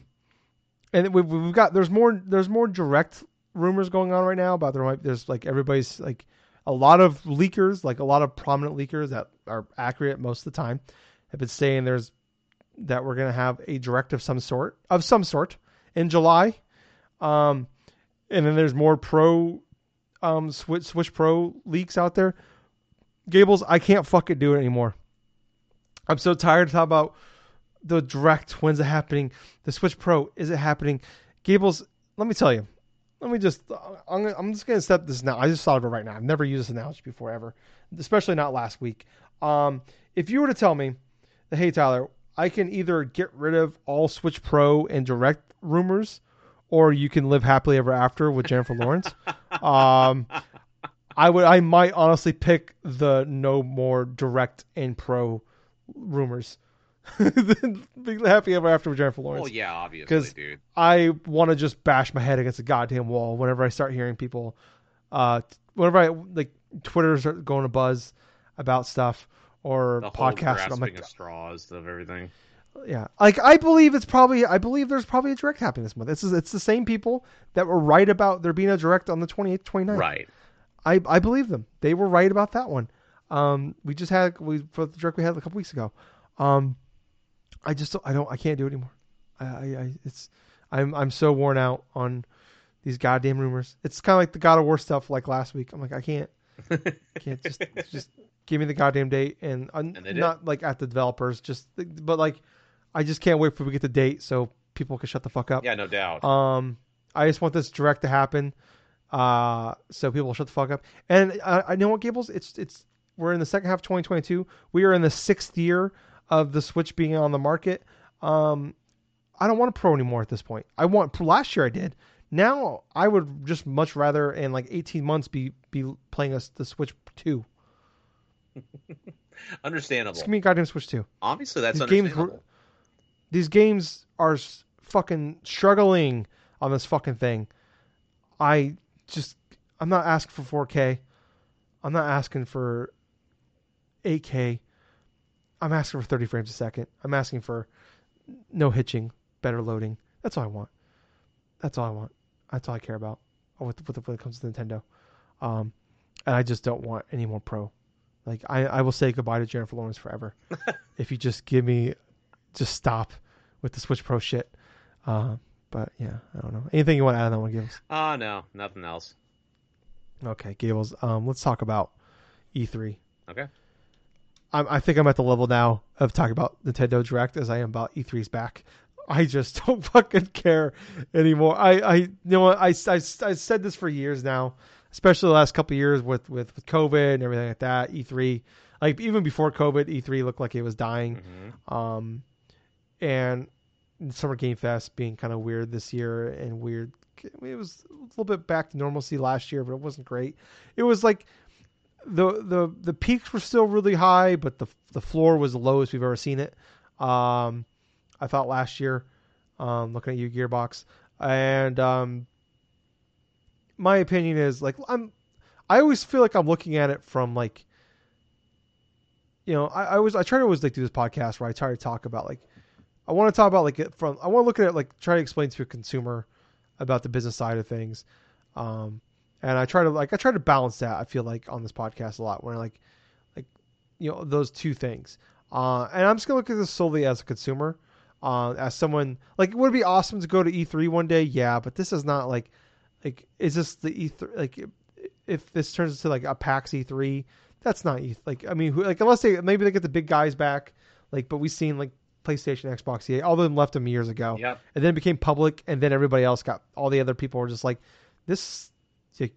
and we've, we've got there's more there's more direct rumors going on right now about there might there's like everybody's like a lot of leakers like a lot of prominent leakers that are accurate most of the time have been saying there's that we're gonna have a direct of some sort of some sort in July, um, and then there's more pro um Switch Switch Pro leaks out there. Gables, I can't fucking do it anymore. I'm so tired to talk about the direct. When's it happening? The Switch Pro is it happening? Gables, let me tell you. Let me just. I'm, I'm just gonna step this now. I just thought of it right now. I've never used this analogy before ever, especially not last week. Um, if you were to tell me that, hey Tyler, I can either get rid of all Switch Pro and direct rumors, or you can live happily ever after with Jennifer Lawrence. Um, I would. I might honestly pick the no more direct and pro rumors. Be happy ever after with Jennifer Lawrence. well, yeah, obviously, dude. I want to just bash my head against a goddamn wall whenever I start hearing people, uh, whenever I like Twitter's going to buzz about stuff or The podcasts. I'm like, of straws of everything. yeah, like I believe it's probably I believe there's probably a direct happening this month. It's it's the same people that were right about there being a direct on the 28th, 29th. Right. I I believe them. They were right about that one. Um, we just had we for the direct we had a couple weeks ago. Um, I just don't, I don't I can't do it anymore. I, I, I it's I'm I'm so worn out on these goddamn rumors. It's kind of like the God of War stuff like last week. I'm like I can't can't just just give me the goddamn date and, uh, they did. not like at the developers just but like I just can't wait for we get the date so people can shut the fuck up. Yeah, no doubt. Um, I just want this direct to happen, uh, so people shut the fuck up. And I, I know what Gables. It's it's we're in the second half of 2022. We are in the sixth year of the Switch being on the market. Um, I don't want a Pro anymore at this point. I want last year I did. Now I would just much rather in like 18 months be be playing us the Switch Two. Understandable. Just give me a goddamn Switch Two. Obviously, that's These games understandable. were- these games are fucking struggling on this fucking thing. I just I'm not asking for 4K. I'm not asking for 8K. I'm asking for 30 frames a second. I'm asking for no hitching, better loading. That's all I want. That's all I want. That's all I care about with with when it comes to Nintendo. Um, and I just don't want any more pro. Like I, I will say goodbye to Jennifer Lawrence forever if you just give me just stop with the Switch Pro shit. Uh, but yeah, I don't know. Anything you want to add on that one, Gables? Ah, no, nothing else. Okay, Gables. Um, let's talk about E3. Okay. I'm, I think I'm at the level now of talking about Nintendo Direct as I am about E3's back. I just don't fucking care anymore. I, I you know what? I, I, I said this for years now, especially the last couple of years with, with, with COVID and everything like that. E3, like even before COVID, E3 looked like it was dying. hmm Um, and Summer Game Fest being kind of weird this year and weird. It was a little bit back to normalcy last year, but it wasn't great. It was like the the the peaks were still really high, but the the floor was the lowest we've ever seen it. Um, I thought last year, um, looking at you, Gearbox, and um, my opinion is like I'm. I always feel like I'm looking at it from like you know, I, I was I try to always like do this podcast where I try to talk about like I want to talk about like it from I want to look at it like try to explain to a consumer about the business side of things. Um and I try to like I try to balance that I feel like on this podcast a lot where like like you know those two things. Uh and I'm just to look at this solely as a consumer. Uh, as someone like it would be awesome to go to E3 one day, yeah, but this is not like like is this the E3 like if this turns into like a PAX E3, that's not E like I mean who, like unless they maybe they get the big guys back like but we've seen like PlayStation, Xbox, EA. All of them left them years ago, Yep. and then it became public, and then everybody else got. All the other people were just like, "This, like,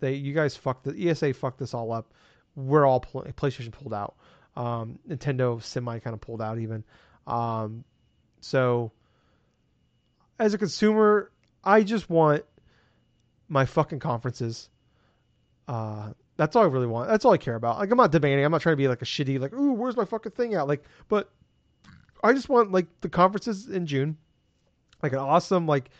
they, you guys fucked the ESA fucked this all up. We're all pl- PlayStation pulled out. Um, Nintendo semi kind of pulled out even. Um, so as a consumer, I just want my fucking conferences. Uh, that's all I really want. That's all I care about. Like I'm not demanding. I'm not trying to be like a shitty like, ooh, where's my fucking thing at? Like, but I just want like the conferences in June, like an awesome like.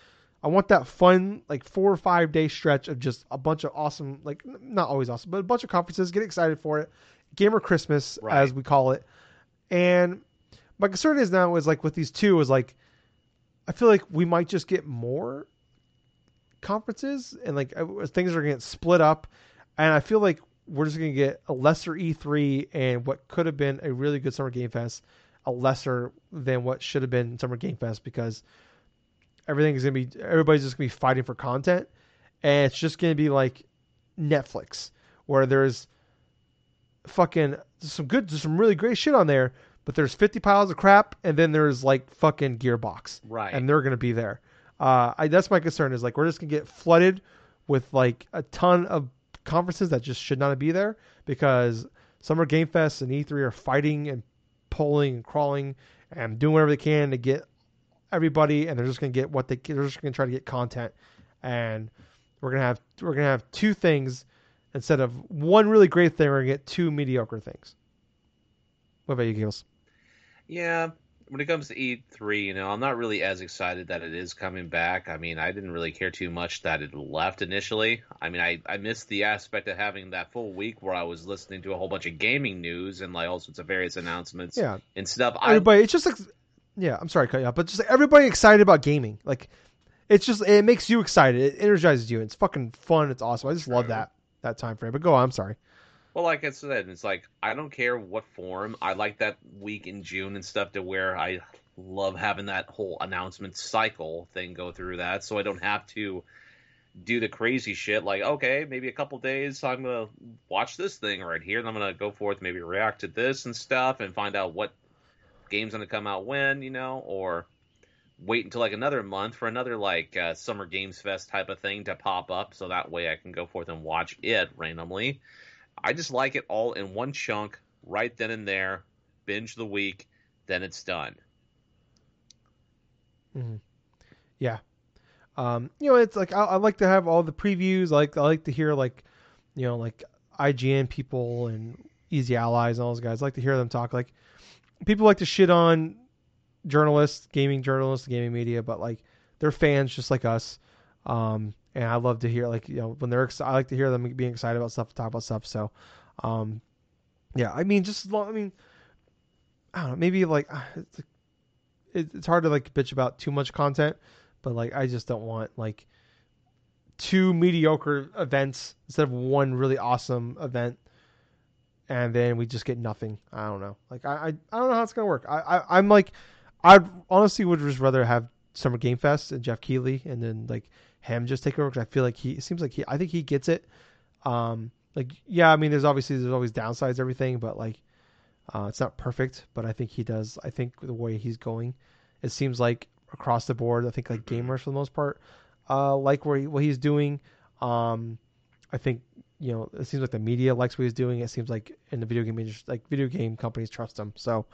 I want that fun like four or five day stretch of just a bunch of awesome like not always awesome but a bunch of conferences. Get excited for it. Gamer Christmas Right. as we call it. And my concern is now is like with these two is like I feel like we might just get more conferences and like uh, things are going to split up and I feel like we're just going to get a lesser E3 and what could have been a really good Summer Game Fest a lesser than what should have been Summer Game Fest because everything is going to be everybody's just going to be fighting for content and it's just going to be like Netflix where there's fucking some good there's some really great shit on there but there's 50 piles of crap and then there's like fucking Gearbox Right. and they're going to be there. Uh, I, that's my concern is like we're just going to get flooded with like a ton of conferences that just should not be there because Summer Game Fest and E3 are fighting and pulling and crawling and doing whatever they can to get everybody and they're just going to get what they they're just going to try to get content and we're going to have we're going to have two things instead of one really great thing we're going to get two mediocre things. What about you, Gills? Yeah, when it comes to E3, you know, I'm not really as excited that it is coming back. I mean, I didn't really care too much that it left initially. I mean, I, I missed the aspect of having that full week where I was listening to a whole bunch of gaming news and like all sorts of various announcements Yeah, and stuff. I, everybody it's just like yeah i'm sorry to cut you off but just like everybody excited about gaming. Like it's just it makes you excited. It energizes you. It's fucking fun. It's awesome. I just love that that time frame. But go on i'm sorry. Well, like I said, it's like I don't care what form. I like that week in June and stuff to where I love having that whole announcement cycle thing go through that, so I don't have to do the crazy shit. Like, okay, maybe a couple days I'm gonna watch this thing right here, and I'm gonna go forth, maybe react to this and stuff, and find out what game's gonna come out when, you know, or wait until like another month for another like uh, summer games fest type of thing to pop up, so that way I can go forth and watch it randomly. I just like it all in one chunk, right then and there. Binge the week, then it's done. yeah um you know it's like I, I like to have all the previews like i like to hear like you know like ign people and easy allies and all those guys I like to hear them talk like people like to shit on journalists gaming journalists gaming media but like they're fans just like us. Um and i love to hear like you know when they're i like to hear them being excited about stuff talk about stuff so um yeah i mean just i mean i don't know maybe like it's, it's hard to like bitch about too much content but like i just don't want like two mediocre events instead of one really awesome event and then we just get nothing. I don't know. Like i i, I don't know how it's gonna work. I, I i'm like i honestly would just rather have summer game fest and jeff Keighley and then like him just take over because i feel like he seems like he i think he gets it. Um like yeah i mean there's obviously there's always downsides everything but like uh, it's not perfect but i think he does. I think the way he's going it seems like across the board i think like gamers for the most part uh like where he, what he's doing. Um i think you know it seems like the media likes what he's doing. It seems like in the video game industry like video game companies trust him. So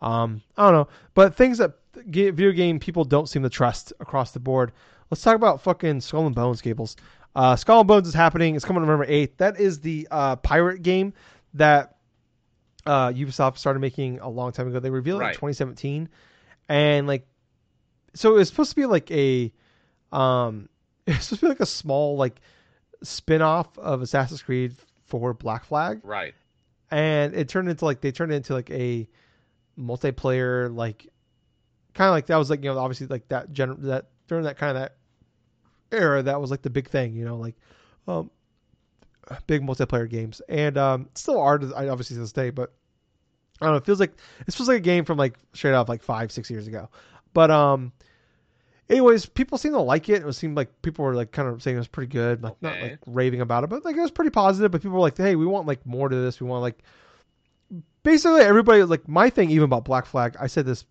um i don't know. But things that video game people don't seem to trust across the board. Let's talk about fucking skull and bones Gables. Uh skull and bones is happening. It's coming november 8th that is the uh pirate game that uh ubisoft started making a long time ago. They revealed it in 2017 and like so it's supposed to be like a um it's supposed to be like a small like spin-off of assassin's creed for black flag. Right. and it turned into like they turned it into like a multiplayer like kind of like that was like you know obviously like that gen that during that kind of that era that was like the big thing you know like um big multiplayer games. And um still are I obviously to this day but I don't know it feels like it feels like a game from like straight out like five six years ago. But um anyways people seemed to like it it seemed like people were like kind of saying it was pretty good like not like raving about it but like it was pretty positive but people were like hey we want like more to this we want like basically everybody like my thing even about black flag i said this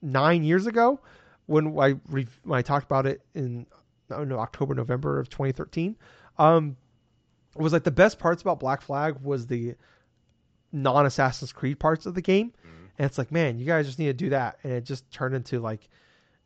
nine years ago when I re- when I talked about it in I don't know October November of 2013. Um, it was like the best parts about Black Flag was the non Assassin's Creed parts of the game, Mhm. and it's like man, you guys just need to do that, and it just turned into like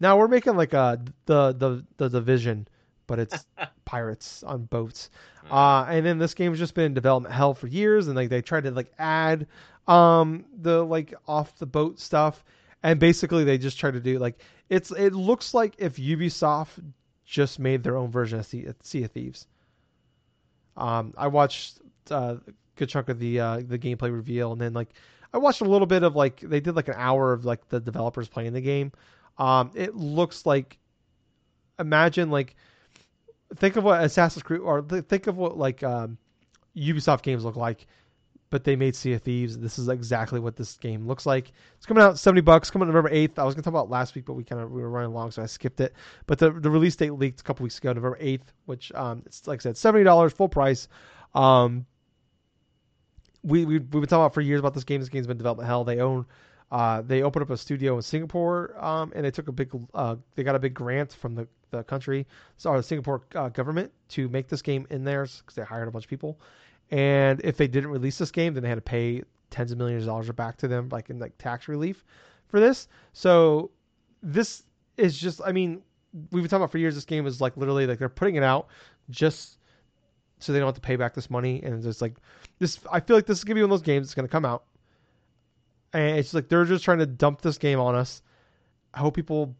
now we're making like a the the the division, but it's pirates on boats. Uh, and then this game's just been in development hell for years, and like they tried to like add um the like off the boat stuff, and basically they just try to do like it's it looks like if Ubisoft just made their own version of Sea, sea of Thieves. Um, I watched uh, a good chunk of the uh, the gameplay reveal, and then like I watched a little bit of like they did like an hour of like the developers playing the game. Um, it looks like imagine like think of what Assassin's Creed or th- think of what like um, Ubisoft games look like, but they made Sea of Thieves. This is exactly what this game looks like. It's coming out seventy bucks. Coming November eighth. I was gonna talk about last week, but we kind of we were running long, so I skipped it. But the the release date leaked a couple weeks ago, November eighth, which um it's like I said, seventy dollars full price. Um, we we we've been talking about for years about this game. This game's been development hell. They own. Uh, they opened up a studio in Singapore, um, and they took a big. Uh, they got a big grant from the, the country, so the Singapore uh, government to make this game in there because they hired a bunch of people. And if they didn't release this game, then they had to pay tens of millions of dollars back to them, like in like tax relief for this. So this is just. I mean, we've been talking about for years. This game is like literally like they're putting it out just so they don't have to pay back this money, and it's like this. I feel like this is gonna be one of those games that's gonna come out and it's like they're just trying to dump this game on us. I hope people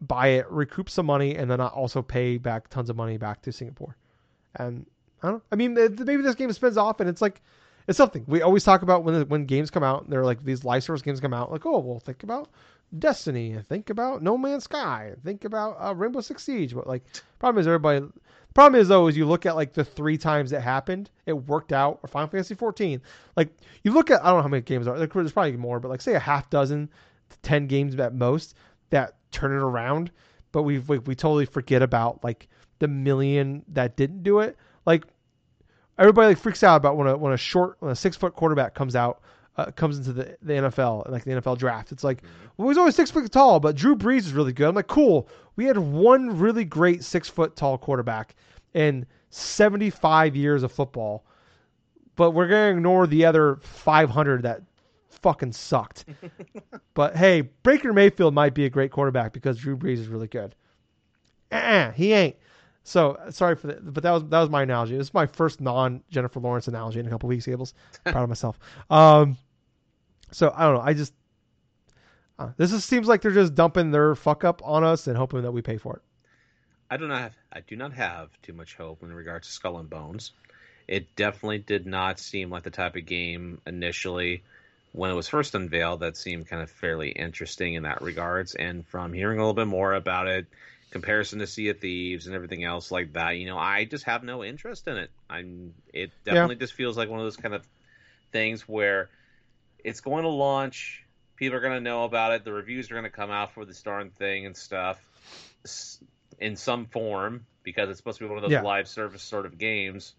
buy it, recoup some money, and then also pay back tons of money back to Singapore. And I don't. I mean, maybe this game spins off, and it's like it's something we always talk about when when games come out. And they're like these live service games come out. Like, oh, well, think about Destiny, think about No Man's Sky, think about uh, Rainbow Six Siege. But like, problem is everybody. Problem is though, is you look at like the three times it happened, it worked out. Or Final Fantasy 14, like you look at I don't know how many games are there's probably more, but like say a half dozen, ten games at most that turn it around. But we we, we totally forget about like the million that didn't do it. Like everybody like freaks out about when a when a short when a six foot quarterback comes out uh, comes into the, the NFL like the NFL draft. It's like well he's only six foot tall, but Drew Brees is really good. I'm like cool. We had one really great six foot tall quarterback in 75 years of football, but we're gonna ignore the other 500 that fucking sucked. but hey, Baker Mayfield might be a great quarterback because Drew Brees is really good. Uh-uh, he ain't. So sorry for that, but that was that was my analogy. It was my first non Jennifer Lawrence analogy in a couple weeks. Gables, proud of myself. Um, so I don't know. I just uh, this just seems like they're just dumping their fuck up on us and hoping that we pay for it. I do not have I do not have too much hope in regards to Skull and Bones. It definitely did not seem like the type of game initially when it was first unveiled that seemed kind of fairly interesting in that regards. And from hearing a little bit more about it, comparison to Sea of Thieves and everything else like that, you know, I just have no interest in it. I'm it definitely yeah. just feels like one of those kind of things where it's going to launch, people are going to know about it, the reviews are going to come out for this darn thing and stuff in some form because it's supposed to be one of those Yeah. live service sort of games,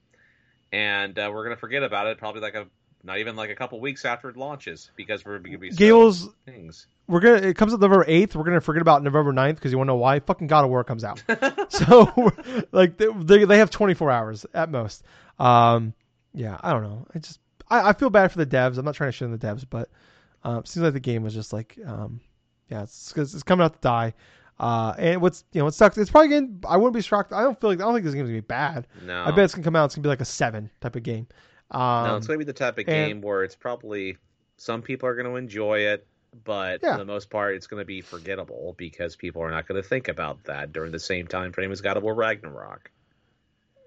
and uh, we're gonna forget about it probably like a not even like a couple weeks after it launches because we're gonna be so things. we're gonna it comes out November eighth. We're gonna forget about November 9th because you want to know why? Fucking God of War comes out. so like they, they they have 24 hours at most. Um, yeah, I don't know. I just I, I feel bad for the devs. I'm not trying to shit on the devs, but um, it seems like the game was just like um, yeah, it's it's coming out to die. Uh, and what's you know what sucks? It's probably gonna. I wouldn't be shocked. I don't feel like I don't think this game's gonna be bad. No, I bet it's gonna come out. It's gonna be like a seven type of game. Um, no, it's gonna be the type of and- game where it's probably some people are gonna enjoy it, but Yeah. for the most part, it's gonna be forgettable because people are not gonna think about that during the same time frame as God of War Ragnarok.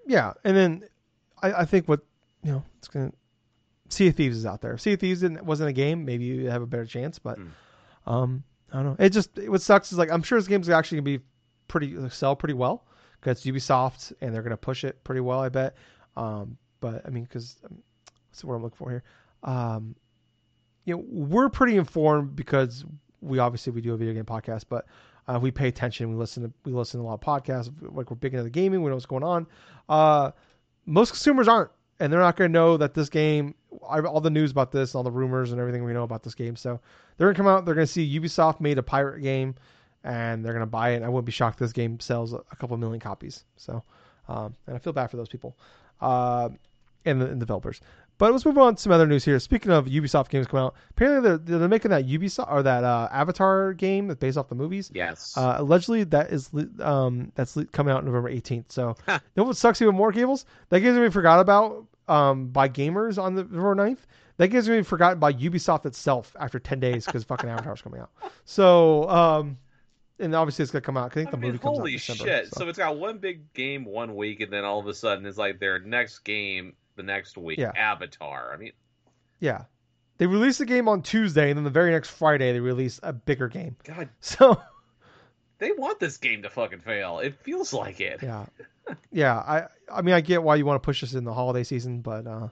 yeah, and then I, I think what you know it's gonna Sea of Thieves is out there. Sea of Thieves didn't, wasn't a game. Maybe you have a better chance, but Hmm. um, I don't know. It just what sucks is like I'm sure this game's actually gonna be pretty sell pretty well because Ubisoft and they're gonna push it pretty well. I bet. Um, but I mean, because what's the word I'm looking for here? Um, you know, we're pretty informed because we obviously we do a video game podcast, but uh, we pay attention. We listen to we listen to a lot of podcasts. Like we're big into the gaming. We know what's going on. Uh, most consumers aren't, and they're not going to know that this game all the news about this, all the rumors and everything we know about this game. So they're gonna come out. They're gonna see Ubisoft made a pirate game, and they're gonna buy it. I wouldn't be shocked if this game sells a couple million copies. So, um, and I feel bad for those people, uh, and the and developers. But let's move on to some other news here. Speaking of Ubisoft games coming out, apparently they're, they're making that Ubisoft or that uh, Avatar game that's based off the movies. Yes. Uh, allegedly, that is um, that's coming out November 18th. So, you know what sucks even more, Gables? That game's gonna be forgot about um, by gamers on the November 9th. That game's gonna be forgotten by Ubisoft itself after 10 days because fucking Avatar's coming out. So, um, and obviously it's gonna come out. I think I the mean, movie comes out holy in December. shit! so. So. it's got one big game one week, and then all of a sudden it's like their next game the next week. Yeah. Avatar. I mean, yeah, they released the game on Tuesday, and then the very next Friday they released a bigger game. God, So. they want this game to fucking fail. It feels like it. Yeah, yeah. I I mean I get why you want to push this in the holiday season, but uh,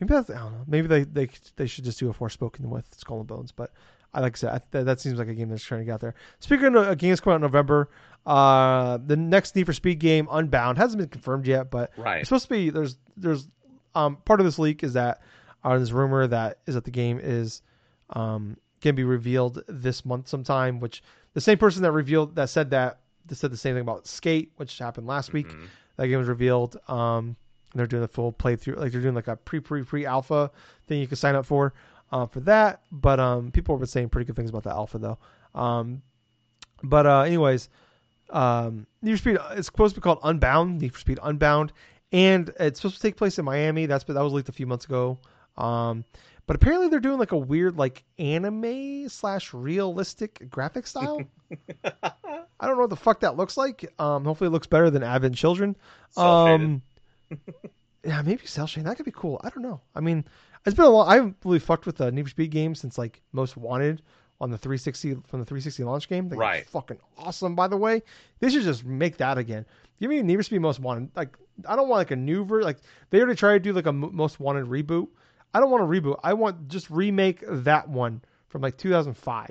maybe that's I don't know. Maybe they they they should just do a Forspoken with Skull and Bones. But I like I said, I, that, that seems like a game that's trying to get out there. Speaking of games coming out in November, uh, the next Need for Speed game, Unbound, hasn't been confirmed yet, but Right. it's supposed to be. There's there's um part of this leak is that uh, this rumor that is that the game is um going to be revealed this month sometime. Which the same person that revealed that said that that said the same thing about Skate, which happened last week. Mhm. That game was revealed. Um, and they're doing a full playthrough, like they're doing like a pre pre pre alpha thing you can sign up for, uh, for that. But um, people have been saying pretty good things about the alpha though. Um, but uh, anyways, um, Need for Speed it's supposed to be called Unbound. Need for Speed Unbound, and it's supposed to take place in Miami. That's that was leaked a few months ago. Um, but apparently they're doing like a weird like anime slash realistic graphic style. I don't know what the fuck that looks like. Um, hopefully it looks better than Advent Children. Um, yeah, maybe cel shading. That could be cool. I don't know. I mean, it's been a long. I haven't really fucked with the Need for Speed game since like Most Wanted on the 360 from the 360 launch game. That Right. Fucking awesome. By the way, they should just make that again. Give me Need for Speed Most Wanted. Like, I don't want like a new version. Like they already tried to do like a Most Wanted reboot. I don't want a reboot. I want just remake that one from like 2005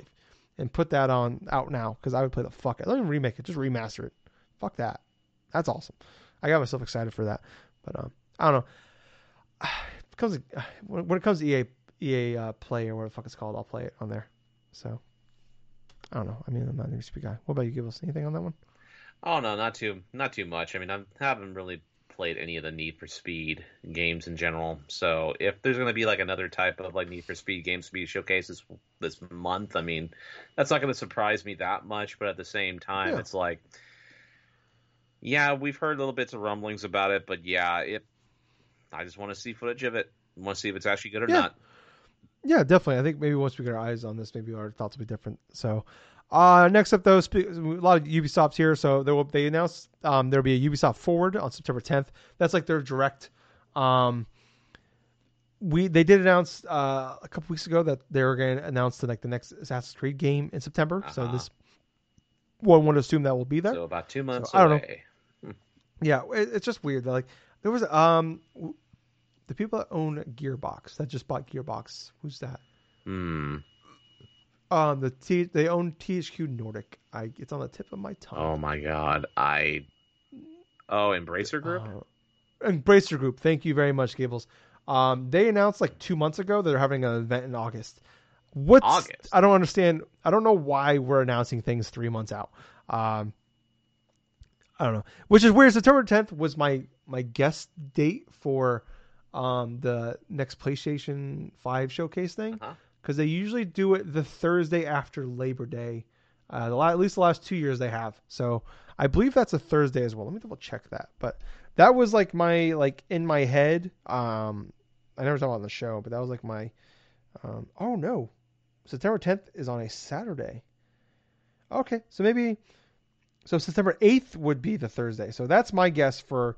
and put that on out now because I would play the fuck. out. Don't even remake it. Just remaster it. Fuck that. That's awesome. I got myself excited for that. But um, I don't know. It comes when when it comes to EA EA uh, Play or what the fuck it's called, I'll play it on there. So I don't know. I mean, I'm not an XP guy. What about you? Give us anything on that one? Oh no, not too not too much. I mean, I haven't really played any of the Need for Speed games in general. So if there's going to be like another type of like Need for Speed games to be showcased this this month, I mean, that's not going to surprise me that much. But at the same time, Yeah. it's like, yeah, we've heard little bits of rumblings about it, but yeah, it. I just want to see footage of it. Want to see if it's actually good or Yeah. not. Yeah, definitely. I think maybe once we get our eyes on this, maybe our thoughts will be different. So, uh, next up though, spe- a lot of Ubisofts here. So they will, they announced um, there'll be a Ubisoft Forward on September 10th. That's like their direct. Um, we they did announce uh, a couple weeks ago that they were going to announce the like the next Assassin's Creed game in September. So Uh-huh. this one would assume that will be there. So about two months I don't know. away. Yeah, it, it's just weird. Like there was um the people that own Gearbox that just bought Gearbox. Who's that? Hmm. Um, the T they own THQ Nordic. I it's on the tip of my tongue. Oh my god, I. Oh, Embracer Group. Uh, Embracer Group. Thank you very much, Gables. Um, they announced like two months ago that they're having an event in August. What's August? I don't understand. I don't know why we're announcing things three months out. Um, I don't know. Which is weird. September 10th was my my guest date for um the next PlayStation 5 showcase thing Uh-huh. because they usually do it the Thursday after Labor Day. Uh, the la- at least the last two years they have. So I believe that's a Thursday as well. Let me double check that. But that was like my like in my head. Um, I never talked about it on the show, but that was like my. Um, oh no, September 10th is on a Saturday. Okay, so maybe. So September 8th would be the Thursday. So that's my guess for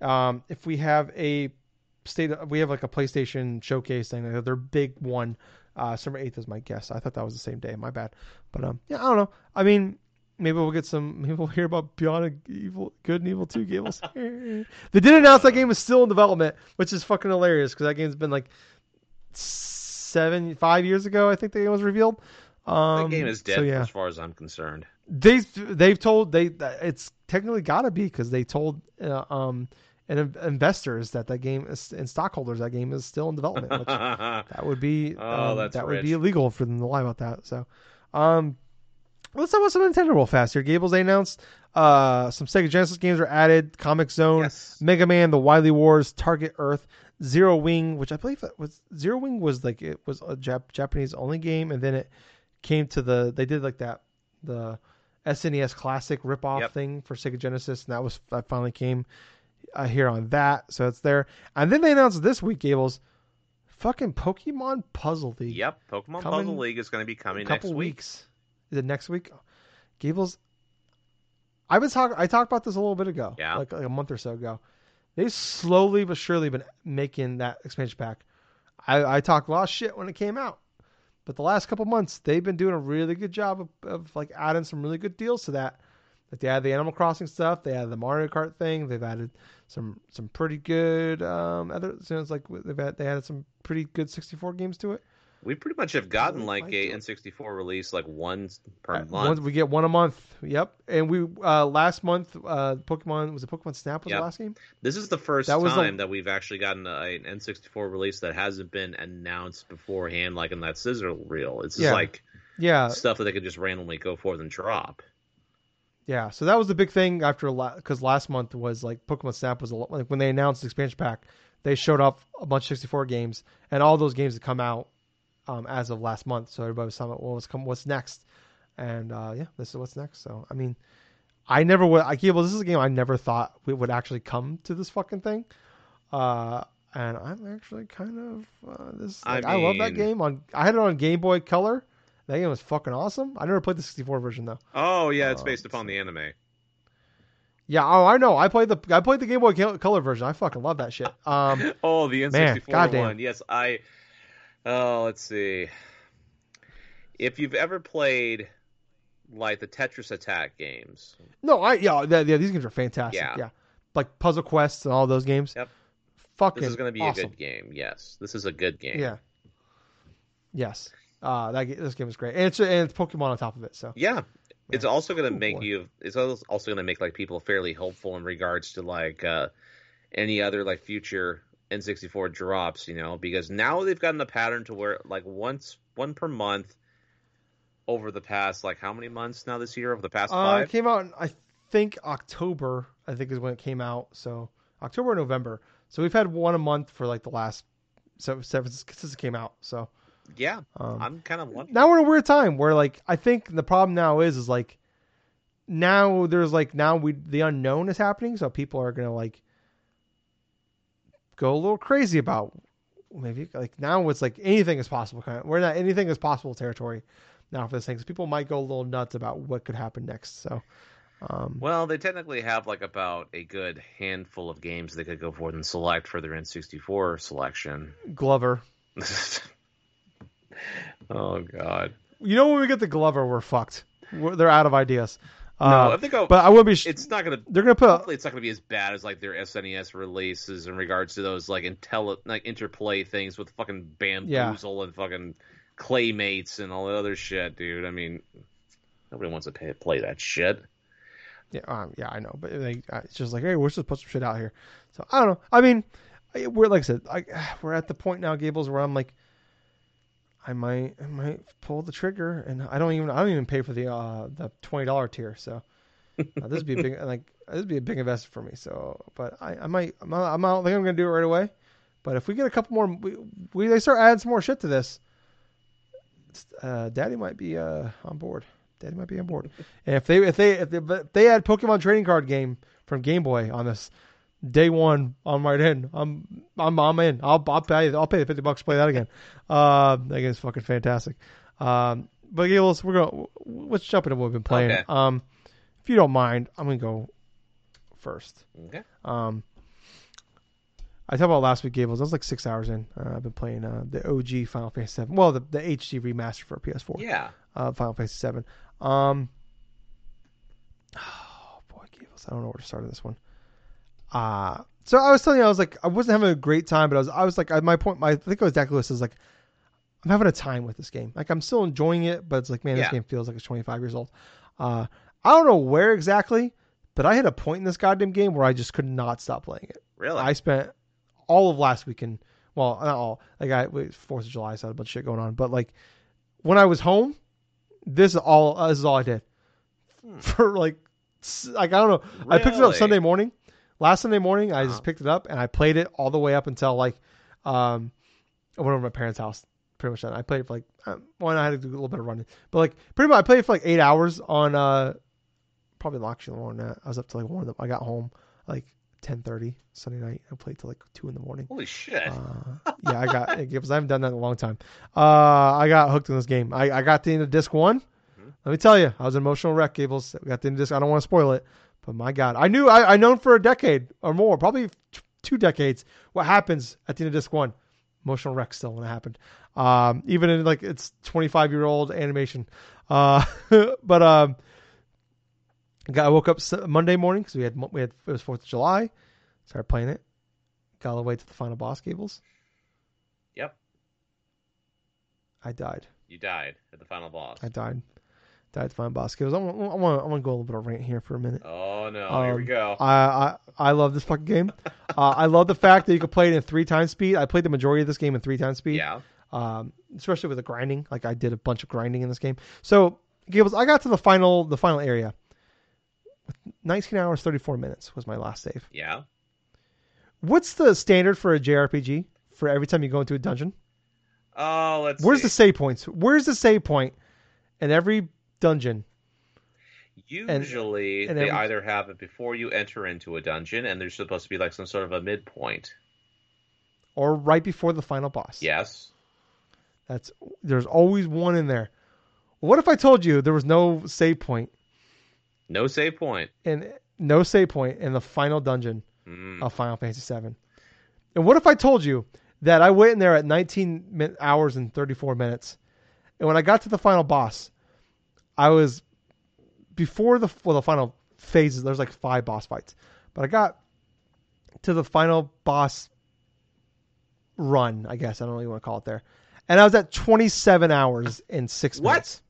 um, if we have a state. We have like a PlayStation showcase thing. Their big one. Uh, September 8th is my guess. I thought that was the same day. My bad. But um, yeah, I don't know. I mean, maybe we'll get some. Maybe we'll hear about Beyond Evil, Good and Evil Two Gables. they did announce that game is still in development, which is fucking hilarious because that game's been like seven, five years ago. I think the game was revealed. Um, the game is dead So yeah, as far as I'm concerned. they they've told they it's technically got to be because they told uh, um and in- investors that that game is and stockholders that game is still in development. Which that would be Oh, um, that's that would be illegal for them to lie about that. So, um, let's talk about some Nintendo real fast here. Gables they announced uh some Sega Genesis games are added: Comix Zone, yes. Mega Man, The Wily Wars, Target Earth, Zero Wing, which I believe that was Zero Wing was like it was a Jap- Japanese only game, and then it came to the they did like that the SNES Classic ripoff Yep. thing for Sega Genesis, and that was that finally came uh, here on that, so it's there. And then they announced this week, Gables, fucking Pokemon Puzzle League. Yep. Pokemon Coming Puzzle League is going to be coming a couple next week. weeks. Is it next week? Gables. I was talking. I talked about this a little bit ago. Yeah. Like, like a month or so ago. They've slowly but surely been making that expansion pack. I, I talked a lot of shit when it came out, but the last couple months they've been doing a really good job of, of like adding some really good deals to that. Like they added the Animal Crossing stuff. They added the Mario Kart thing. They've added some some pretty good um other. So it's like they've had, they added some pretty good 64 games to it. We pretty much have gotten like a do it. N64 release like one per Uh, month. One, we get one a month. Yep. And we uh last month uh Pokemon was it Pokemon Snap was Yep. the last game? This is the first That time that we've actually gotten a, an N64 release that hasn't been announced beforehand, like in that sizzle reel. It's just Yeah. like Yeah. stuff that they could just randomly go forth and drop. Yeah. So that was the big thing after a because last month was like Pokemon Snap was a lot, like when they announced the expansion pack, they showed off a bunch of 64 games and all those games had come out um as of last month. So everybody was talking about well, what's come what's next, and uh yeah, this is what's next. So I mean. I never would. I well, this is a game I never thought we would actually come to this fucking thing, uh, and I'm actually kind of uh, this. I Like, I, love that game. On I had it on Game Boy Color. That game was fucking awesome. I never played the 64 version though. Oh yeah, it's Um, based upon the anime. Yeah, oh, I know. I played the I played the Game Boy Color version. I fucking love that shit. Um, Oh, the N64 goddamn. one. Yes, I. Oh, let's see. If you've ever played like the Tetris Attack games, no, I yeah, th- yeah, these games are fantastic. Yeah. Yeah, like Puzzle Quests and all those games. Yep. Fucking this is going to be awesome. a good game. Yes, this is a good game. Yeah. Yes. Uh, that this game is great, and it's and it's Pokemon on top of it. So Yeah. It's also going to make boy. you. It's also going to make like people fairly hopeful in regards to like uh, any other like future N64 drops. You know, because now they've gotten a pattern to where like once one per month over the past like how many months now this year over the past uh, five. it came out. in, I think October. I think is when it came out. So October November. So we've had one a month for like the last seven, seven since it came out. So Yeah, um, I'm kind of lucky. now we're in a weird time where like I think the problem now is is like now there's like now we the unknown is happening, so people are gonna like go a little crazy about maybe like now it's like anything is possible kind of we're not anything is possible territory now for this thing. So people might go a little nuts about what could happen next. So um Well, they technically have like about a good handful of games they could go forward and select for their N64 selection. Glover. oh God! You know when we get the Glover we're fucked. We're, they're out of ideas. No, Uh, if they go, but I will be sh- it's not gonna. they're gonna put Hopefully, it's not gonna be as bad as like their SNES releases in regards to those like intel like interplay things with fucking bamboozle and fucking claymates and all the other shit, dude. I mean, nobody wants to pay, play that shit. Yeah, um, yeah, I know, but they, uh, it's just like, hey, we're just put some shit out here. So I don't know. I mean, we're like I said, I, we're at the point now, Gables, where I'm like, I might, I might pull the trigger, and I don't even, I don't even pay for the uh the twenty dollar tier. So uh, this would be a big, like, this would be a big investment for me. So, but I, I might, I'm not, I'm not think I'm gonna do it right away. But if we get a couple more, we, we they start adding some more shit to this, uh, Daddy might be uh on board. Daddy might be on board. And if they if they if they, if they had Pokemon trading card game from Game Boy on this day one, I'm right in. I'm I'm I'm in. I'll I'll pay I'll pay the fifty bucks to play that again. Uh, that game's fucking fantastic. Um, but yeah, let's we're gonna let's jump into what we've been playing. Okay. Um, if you don't mind, I'm gonna go first. Okay. Um, I talked about last week, Gables. I was like six hours in. Uh, I've been playing uh, the OG Final Fantasy VII. Well, the, the HD remaster for PS4 Yeah. uh, Final Fantasy Seven. Um, oh boy, Gables, I don't know where to start on this one. Uh so I was telling you, I was like, I wasn't having a great time, but I was, I was like, at my point, my I think it was this is like, I'm having a time with this game. Like I'm still enjoying it, but it's like, man, this Yeah. game feels like it's 25 years old. Uh, I don't know where exactly, but I hit a point in this goddamn game where I just could not stop playing it. Really? I spent all of last weekend. Well, not all. Like I Fourth of July, so I had a bunch of shit going on. But like when I was home, this is all. Uh, this is all I did Hmm. for like. Like I don't know. Really? I picked it up Sunday morning. Last Sunday morning, I Uh-huh. just picked it up and I played it all the way up until like, um, I went over to my parents' house. Pretty much. Then I played it for like, um, one. I had to do a little bit of running, but like pretty much I played it for like eight hours on. uh Probably actually more than that. I was up to like one. Of them. I got home like ten thirty Sunday night. I played till like two in the morning. Holy shit! Uh, yeah, I got it gives. I haven't done that in a long time. Uh, I got hooked in this game. I, I got the end of disc one. Mhm. Let me tell you, I was an emotional wreck. Gables We got the end of disc. I don't want to spoil it, but my God, I knew I I known for a decade or more, probably t- two decades, what happens at the end of disc one. Emotional wreck still when it happened. Um, even in like it's 25 year old animation. Uh, but um, got I woke up Monday morning because we had we had it was Fourth of July. Started playing it. Got all the way to the final boss, Gables. Yep, I died. you died at the final boss. I died. Died at the final boss. Gables. I want. I want. I want to go a little bit of rant here for a minute. Oh no! here we Um, go. I I, I love this fucking game. uh, I love the fact that you can play it in three times speed. I played the majority of this game in three times speed. yeah. Um, especially with the grinding. Like I did a bunch of grinding in this game. So Gables, I got to the final the final area. 19 hours 34 minutes was my last save. Yeah. What's the standard for a JRPG for every time you go into a dungeon? Oh, let's. Where's see. the save points? Where's the save point in every dungeon? Usually, and they every- either have it before you enter into a dungeon, and there's supposed to be like some sort of a midpoint. Or right before the final boss. Yes. That's there's always one in there. What if I told you there was no save point No save point. and no save point in the final dungeon Mm. of Final Fantasy VII? And what if I told you that I went in there at 19 min- hours and 34 minutes, and when I got to the final boss, I was before the well the final phases. There's like five boss fights, but I got to the final boss run. I guess I don't know what you want to call it there, and I was at 27 hours in six What? minutes.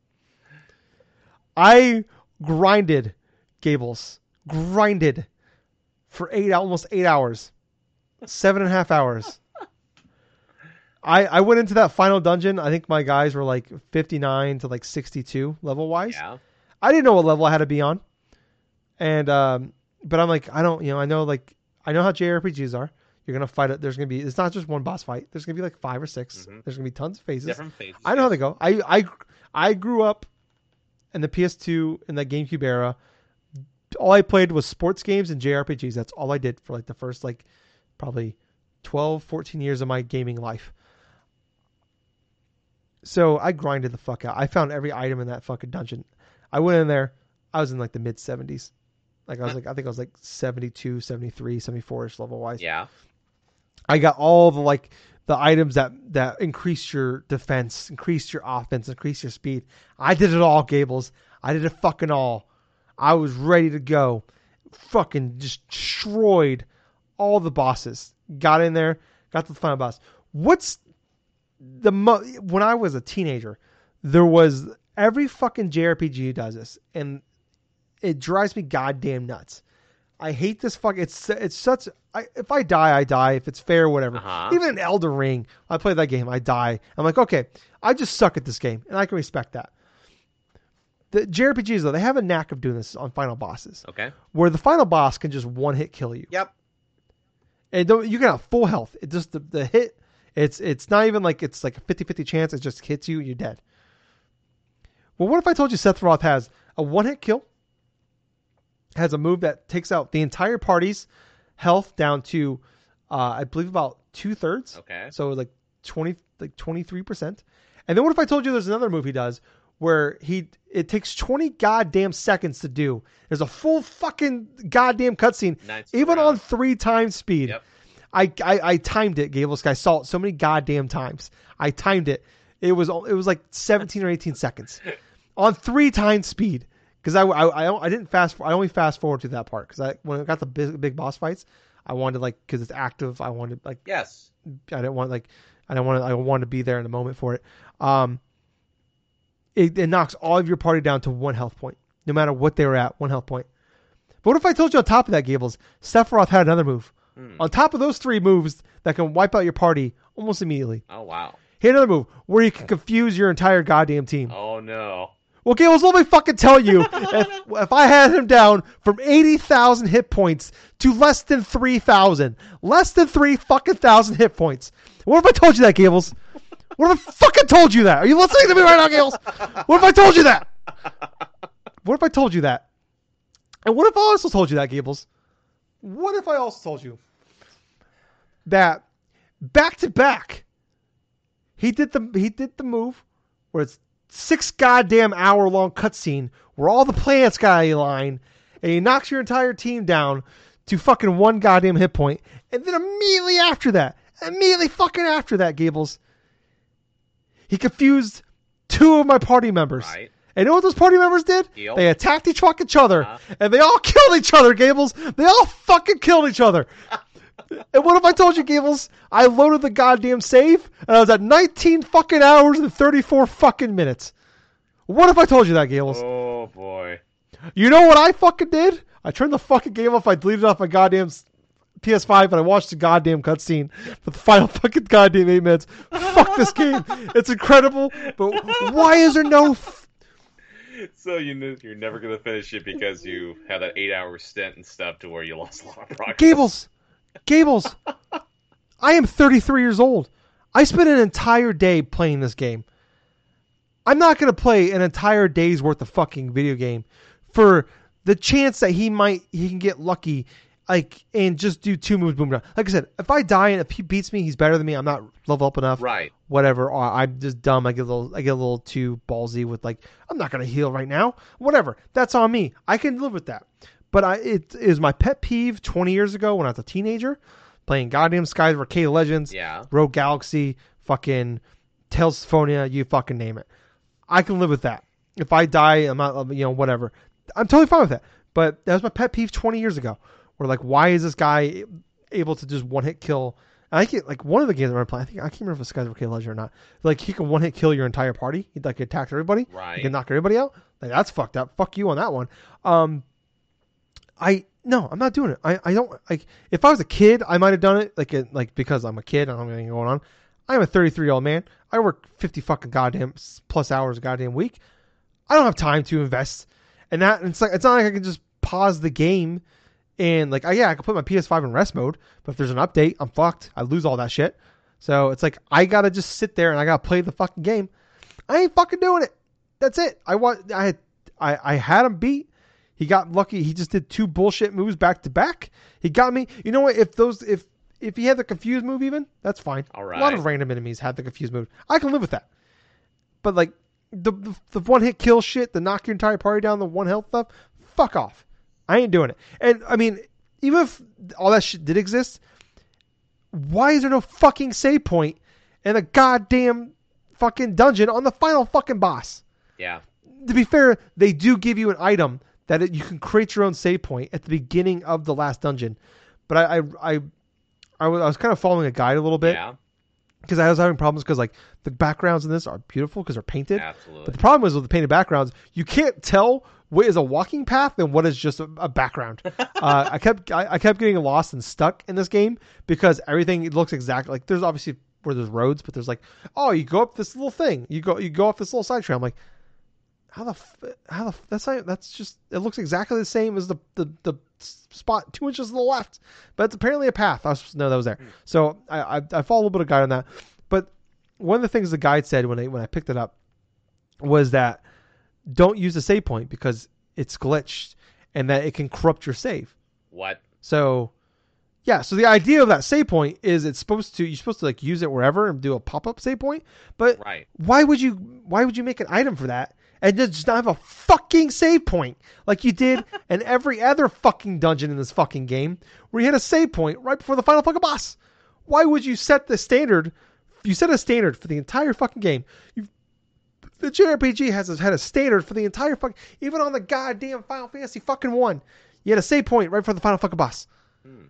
I grinded Gables, grinded for eight almost eight hours, seven and a half hours. I I went into that final dungeon. I think my guys were like 59 to like 62 level wise. Yeah. I didn't know what level I had to be on, and um, but I'm like I don't you know I know like I know how JRPGs are. You're gonna fight it. There's gonna be it's not just one boss fight. There's gonna be like five or 6 Mhm. There's gonna be tons of phases. Different phases. I know how they go. I I I grew up in the PS2 in the GameCube era. All I played was sports games and JRPGs. That's all I did for like the first like probably 12, 14 years of my gaming life. So I grinded the fuck out. I found every item in that fucking dungeon. I went in there. I was in like the mid 70s. Like I was like I think I was like 72, 73, 74ish level wise. Yeah. I got all the like the items that that increase your defense, increase your offense, increase your speed. I did it all, Gables. I did it fucking all. I was ready to go. Fucking just destroyed all the bosses. Got in there, got to the final boss. What's the mo- when I was a teenager, there was every fucking JRPG does this, and it drives me goddamn nuts. I hate this fuck. It's it's such. I, if I die, I die. If it's fair, whatever. Uh-huh. Even in Elden Ring, I play that game. I die. I'm like, okay, I just suck at this game, and I can respect that. The JRPGs though, they have a knack of doing this on final bosses, Okay. where the final boss can just one hit kill you, Yep. and you can have full health. It just the, the hit. It's it's not even like it's like a 50-50 chance. It just hits you, you're dead. Well, what if I told you Sephiroth has a one hit kill? Has a move that takes out the entire party's health down to, uh, I believe about two thirds. Okay. So like twenty, like twenty three percent. And then what if I told you there's another move he does where he it takes twenty goddamn seconds to do. There's a full fucking goddamn cutscene, even round. on three times speed. Yep. I, I I timed it, Gables. I saw it so many goddamn times. I timed it. It was it was like 17 or 18 seconds on three times speed. Because I, I, I, I didn't fast. I only fast forward to that part because I when I got the big, big boss fights, I wanted like because it's active. I wanted like Yes. I didn't want like I didn't want to, I wanted to be there in the moment for it. Um, it, it knocks all of your party down to one health point, no matter what they were at, one health point. But what if I told you on top of that, Gables, Sephiroth had another move Hmm. On top of those three moves that can wipe out your party almost immediately. Oh wow. Had another move where you can confuse your entire goddamn team. Oh no. Well, Gables, let me fucking tell you, if, if I had him down from 80,000 hit points to less than 3,000, less than 3 fucking thousand hit points. What if I told you that, Gables? What if I fucking told you that? Are you listening to me right now, Gables? What if I told you that? What if I told you that? And what if I also told you that, Gables? What if I also told you that back to back, he did the he did the move where it's six goddamn hour long cutscene where all the planets got a line and he knocks your entire team down to fucking one goddamn hit point, and then immediately after that, immediately fucking after that, Gables, he confused two of my party members. Right. And you know what those party members did? Yep. They attacked each fucking each other, Uh-huh. and they all killed each other, Gables. They all fucking killed each other. and what if I told you, Gables? I loaded the goddamn save, and I was at 19 fucking hours and 34 fucking minutes. What if I told you that, Gables? Oh boy. You know what I fucking did? I turned the fucking game off. I deleted off my goddamn PS5, and I watched the goddamn cutscene for the final fucking goddamn eight minutes. Fuck this game. It's incredible, but why is there no So you kn- you're never gonna finish it because you had that eight hour stint and stuff to where you lost a lot of progress. Gables, Gables, I am 33 years old. I spent an entire day playing this game. I'm not to play an entire day's worth of fucking video game for the chance that he might he can get lucky like and just do two moves boom down. Like I said, if I die and if he beats me, he's better than me. I'm not level up enough. Right. Whatever. Or I'm just dumb. I get a little I get a little too ballsy with like I'm not going to heal right now. Whatever. That's on me. I can live with that. But I, it is my pet peeve 20 years ago when I was a teenager playing goddamn Skies of Arcadia Legends, Yeah. Rogue Galaxy, fucking Tales Symphonia, you fucking name it. I can live with that. If I die, I'm not, you know, whatever. I'm totally fine with that. But that was my pet peeve 20 years ago. Where like, why is this guy able to just one hit kill? I get like one of the games I remember playing. I think I can't remember if it's Skies of Arcadia Legend or not. Like he can one hit kill your entire party. He like attacked everybody. Right. He can knock everybody out. Like that's fucked up. Fuck you on that one. Um, I no, I'm not doing it. I, I don't like. If I was a kid, I might have done it. Like it, like because I'm a kid. I don't have anything going on. I'm a 33 year old man. I work 50 fucking goddamn plus hours a goddamn week. I don't have time to invest in that. And it's like it's not like I can just pause the game and like I, yeah, I can put my PS5 in rest mode. But if there's an update, I'm fucked. I lose all that shit. So it's like I gotta just sit there and I gotta play the fucking game. I ain't fucking doing it. That's it. I want. I had. I, I had him beat. He got lucky. He just did two bullshit moves back to back. He got me. You know what? If those if if he had the confused move even, that's fine. All right. A lot of random enemies had the confused move. I can live with that. But like the the, the one hit kill shit, the knock your entire party down, the one health stuff, fuck off. I ain't doing it. And I mean, even if all that shit did exist, why is there no fucking save point in a goddamn fucking dungeon on the final fucking boss? Yeah. to be fair, they do give you an item that it, you can create your own save point at the beginning of the last dungeon. But I, I, I, I was, I was kind of following a guide a little bit Yeah. because I was having problems because like the backgrounds in this are beautiful because they're painted. Absolutely. But the problem is with the painted backgrounds, you can't tell what is a walking path and what is just a, a background. uh, I kept I, I kept getting lost and stuck in this game because everything looks exactly like there's obviously where there's roads, but there's like oh you go up this little thing, you go you go off this little side trail. I'm like how the how the that's not, that's just it looks exactly the same as the the, the spot two inches to the left, but it's apparently a path. I was supposed to know that was there. So I I, I follow a little bit of guide on that, but one of the things the guide said when I when I picked it up was that don't use the save point because it's glitched and that it can corrupt your save. What? So yeah, so the idea of that save point is it's supposed to you're supposed to like use it wherever and do a pop up save point, but Right. why would you why would you make an item for that and just not have a fucking save point like you did in every other fucking dungeon in this fucking game where you had a save point right before the final fucking boss? Why would you set the standard? You set a standard for the entire fucking game. You, the JRPG has had a standard for the entire fucking even on the goddamn Final Fantasy fucking one. You had a save point right for the final fucking boss. Hmm.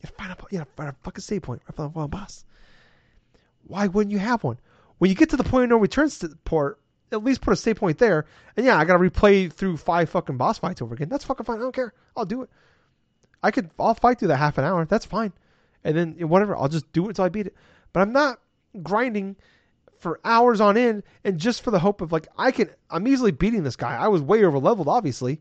You had a final, you had a, a fucking save point right for the final boss. Why wouldn't you have one? When you get to the point of no return port, at least put a save point there. And yeah, I gotta replay through five fucking boss fights over again. That's fucking fine. I don't care. I'll do it. I could. I'll fight through that half an hour. That's fine. and then whatever. I'll just do it until I beat it. But I'm not grinding for hours on end and just for the hope of like I can. I'm easily beating this guy. I was way over leveled, obviously,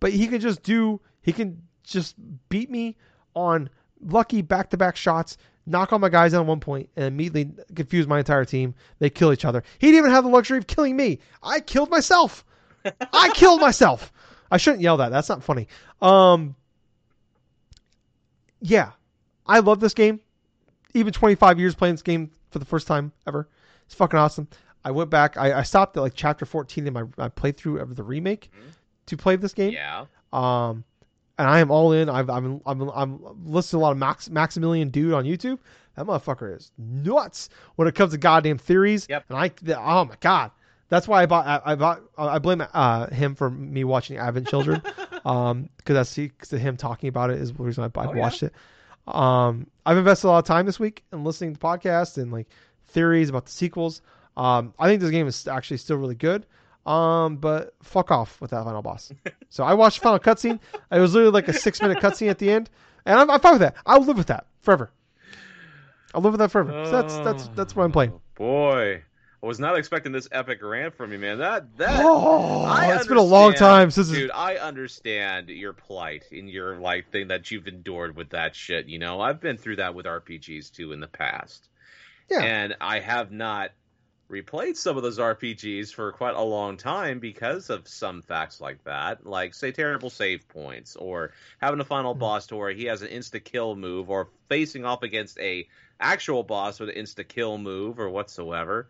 but he can just do. He can just beat me on lucky back to back shots. Knock all my guys down at one point and immediately confuse my entire team. They kill each other. He didn't even have the luxury of killing me. I killed myself. I killed myself. I shouldn't yell that. That's not funny. Um, yeah, I love this game. Even 25 years playing this game for the first time ever. It's fucking awesome. I went back. I, I stopped at like chapter 14 in my, my playthrough of the remake Mhm. to play this game. Yeah. Um, and I am all in. I've I'm I'm I'm listening to a lot of Max Maximilian Dood on YouTube. That motherfucker is nuts when it comes to goddamn theories. Yep. And I the, oh my god, that's why I bought I, I bought I blame uh, him for me watching Advent Children, um, because I see cause him talking about it is the reason I, I Oh, yeah? watched it. Um, I've invested a lot of time this week in listening to podcasts and like theories about the sequels. Um, I think this game is actually still really good. Um, but fuck off with that final boss. so I watched the final cutscene. It was literally like a six minute cutscene at the end, and I'm, I'm fine with that. I'll live with that forever. I'll live with that forever. So that's that's that's what I'm playing. Oh, Boy, I was not expecting this epic rant from you, man. That that Oh, it's been a long time since. dude. I understand your plight and your like thing that you've endured with that shit. You know, I've been through that with RPGs too in the past. Yeah. and I have not replayed some of those RPGs for quite a long time because of some facts like that, like say terrible save points or having a final Mhm. boss to where he has an insta kill move or facing off against a actual boss with an insta kill move or whatsoever.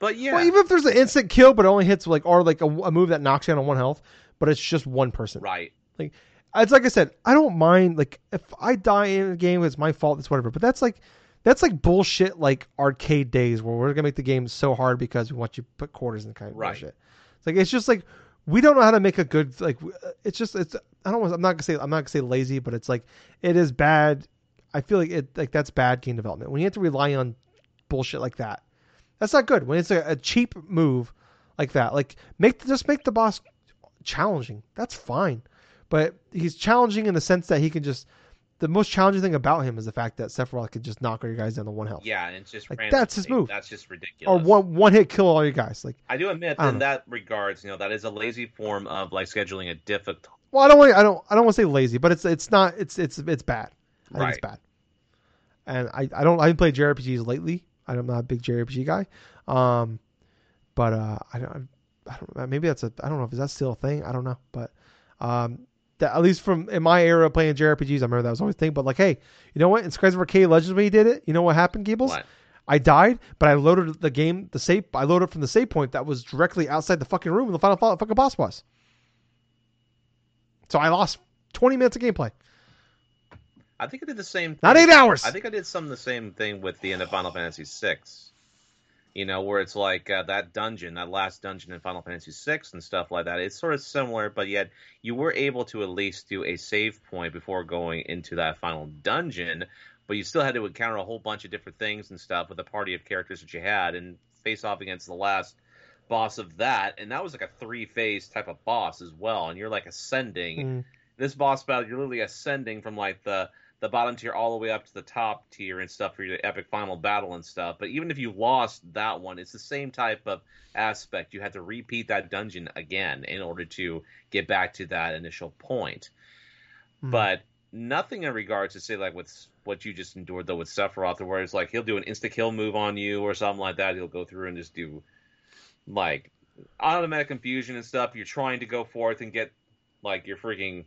But yeah, Well, even if there's an instant kill, but it only hits like or like a, a move that knocks you down on one health, but it's just one person. right. Like it's like I said, I don't mind like if I die in a game, it's my fault. It's whatever. But that's like that's like bullshit. Like arcade days where we're gonna make the game so hard because we want you to put quarters in the kind of Right. bullshit. It's like it's just like we don't know how to make a good like. Uh, it's just it's I don't. want- I'm not gonna say I'm not gonna say lazy, but it's like it is bad. I feel like it like that's bad game development when you have to rely on bullshit like that. That's not good. When it's a, a cheap move like that, like make just make the boss challenging. That's fine, but he's challenging in the sense that he can just. The most challenging thing about him is the fact that Sephiroth can just knock all your guys down to one health, Yeah, and it's just Like, random that's his move. That's just ridiculous. or one one hit kill all your guys. Like, I do admit I in know. that regards, you know, that is a lazy form of like scheduling a difficult. well, I don't want I don't I don't want to say lazy, but it's it's not it's it's it's bad. I think it's bad. And I, I don't I haven't played JRPGs lately. I'm not a big JRPG guy. Um, but uh, I don't I don't. Maybe that's a I don't know if is that still a thing. I don't know, but um, that, at least from in my era playing JRPGs, I remember that was always a thing. But like, hey, you know what? In Skies of Arcadia Legends, when he did it, you know what happened, Gables? What? I died, but I loaded the game, the save. I loaded from the save point that was directly outside the fucking room, and the final fucking boss was. So I lost 20 minutes of gameplay, I think I did the same. not eight hours. I think I did some of the same thing with the end of Final Fantasy VI. You know, where it's like uh, that dungeon, that last dungeon in Final Fantasy VI and stuff like that. It's sort of similar, but yet you were able to at least do a save point before going into that final dungeon. But you still had to encounter a whole bunch of different things and stuff with the party of characters that you had and face off against the last boss of that. And that was like a three phase type of boss as well. And you're like ascending Mm. this boss battle, you're literally ascending from like the the bottom tier all the way up to the top tier and stuff for your epic final battle and stuff. But even if you lost that one, it's the same type of aspect. You had to repeat that dungeon again in order to get back to that initial point. Mm. But nothing in regards to say like with what you just endured though with Sephiroth, where it's like he'll do an insta kill move on you or something like that. He'll go through and just do like automatic confusion and stuff. You're trying to go forth and get like your freaking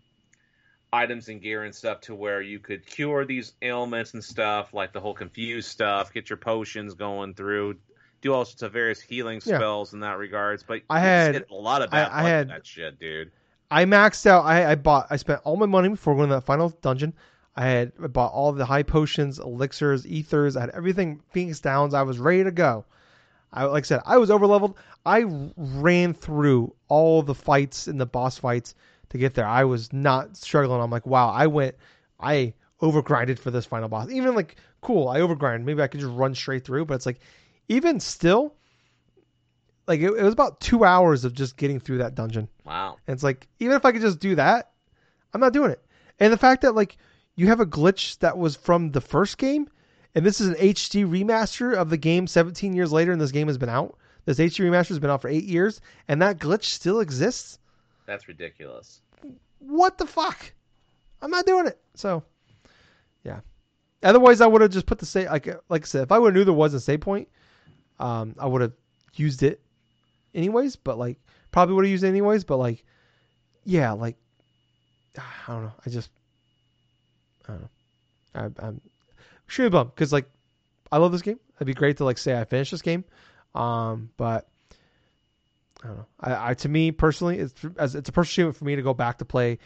items and gear and stuff to where you could cure these ailments and stuff, like the whole confused stuff, get your potions going through, do all sorts of various healing Yeah. spells in that regards. But I had- a lot of I- bad I with had- that shit, dude. I maxed out. I, I bought. I spent all my money before going to that final dungeon. I had I bought all the high potions, elixirs, ethers. I had everything Phoenix Downs. I was ready to go. I like I said, I was over leveled. I ran through all the fights and the boss fights to get there. I was not struggling. I'm like, wow, I went, I overgrinded for this final boss. Even like, cool, I overgrinded. Maybe I could just run straight through. But it's like, even still, like it, it was about two hours of just getting through that dungeon. Wow. And it's like, even if I could just do that, I'm not doing it. And the fact that like you have a glitch that was from the first game, and this is an HD remaster of the game 17 years later, and this game has been out. This HD remaster has been out for eight years, and that glitch still exists. That's ridiculous. What the fuck? I'm not doing it. So, yeah. Otherwise, I would have just put the save. Like, like I said, if I would have knew there was a save point, um, I would have used it anyways. But like, probably would have used it anyways. But like, yeah, like, I don't know. I just, I don't know. I, I'm extremely bummed because like, I love this game. It'd be great to like say I finished this game, um, but I don't know. I, I to me personally, it's as it's a personal achievement for me to go back to play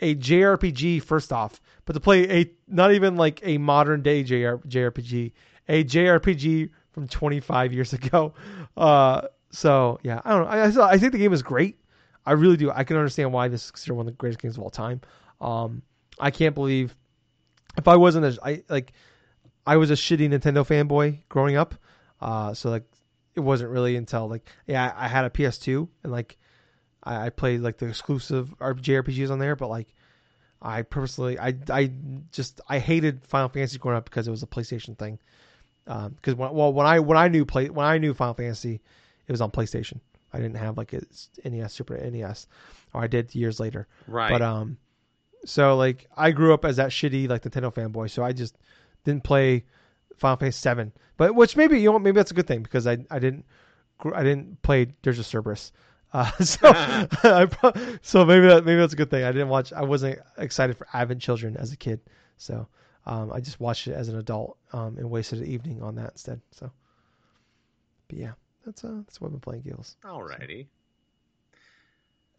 a JRPG first off, but to play a not even like a modern day JR, JRPG, a JRPG from 25 years ago. Uh, so yeah, I don't know. I, I think the game is great. I really do. I can understand why this is considered one of the greatest games of all time. Um, I can't believe if I wasn't a, I like I was a shitty Nintendo fanboy growing up. Uh, so like it wasn't really until like yeah I, had a PS2 and like I, I played like the exclusive JRPGs on there, but like I personally I I just I hated Final Fantasy growing up because it was a PlayStation thing. Because um, when, well when I when I knew play when I knew Final Fantasy, it was on PlayStation. I didn't have like a NES Super NES, or I did years later. Right. But um, so like I grew up as that shitty like Nintendo fanboy, so I just didn't play Final Fantasy Seven. But which maybe you know maybe that's a good thing because I I didn't I didn't play Dirge of Cerberus. Uh, so I, so maybe that maybe that's a good thing. I didn't watch. I wasn't excited for Advent Children as a kid, so um, I just watched it as an adult um, and wasted an evening on that instead. So, but yeah, that's uh that's what I've been playing, Gills. Alrighty.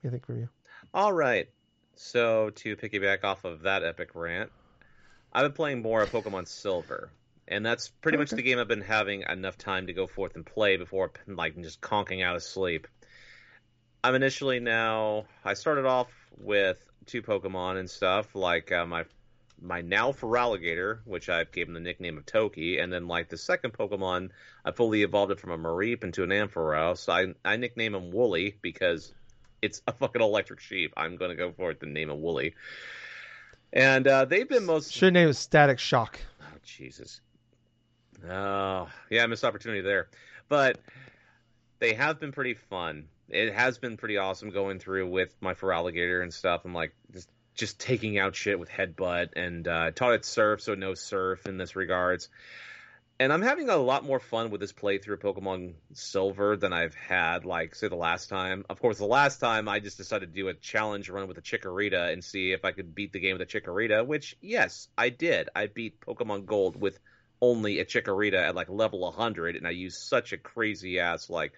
So, think from you? All right. So to piggyback off of that epic rant, I've been playing more of Pokemon Silver and that's pretty okay. much the game I've been having enough time to go forth and play before like just conking out of sleep. I'm initially now. I started off with two Pokemon and stuff like uh, my my now Feraligatr, which I've given the nickname of Toki, and then like the second Pokemon, I fully evolved it from a Mareep into an Ampharos. I I nickname him Wooly because it's a fucking electric sheep. I'm gonna go for it the name of Wooly. And uh, they've been most should name it Static Shock. Oh Jesus. Oh, yeah, missed opportunity there. But they have been pretty fun. It has been pretty awesome going through with my Feraligatr and stuff. I'm like just just taking out shit with headbutt and uh, taught it surf, so no surf in this regards. And I'm having a lot more fun with this playthrough of Pokemon Silver than I've had, like, say, the last time. Of course, the last time I just decided to do a challenge run with a Chikorita and see if I could beat the game with a Chikorita, which, yes, I did. I beat Pokemon Gold with only a Chikorita at like level 100, and I used such a crazy ass like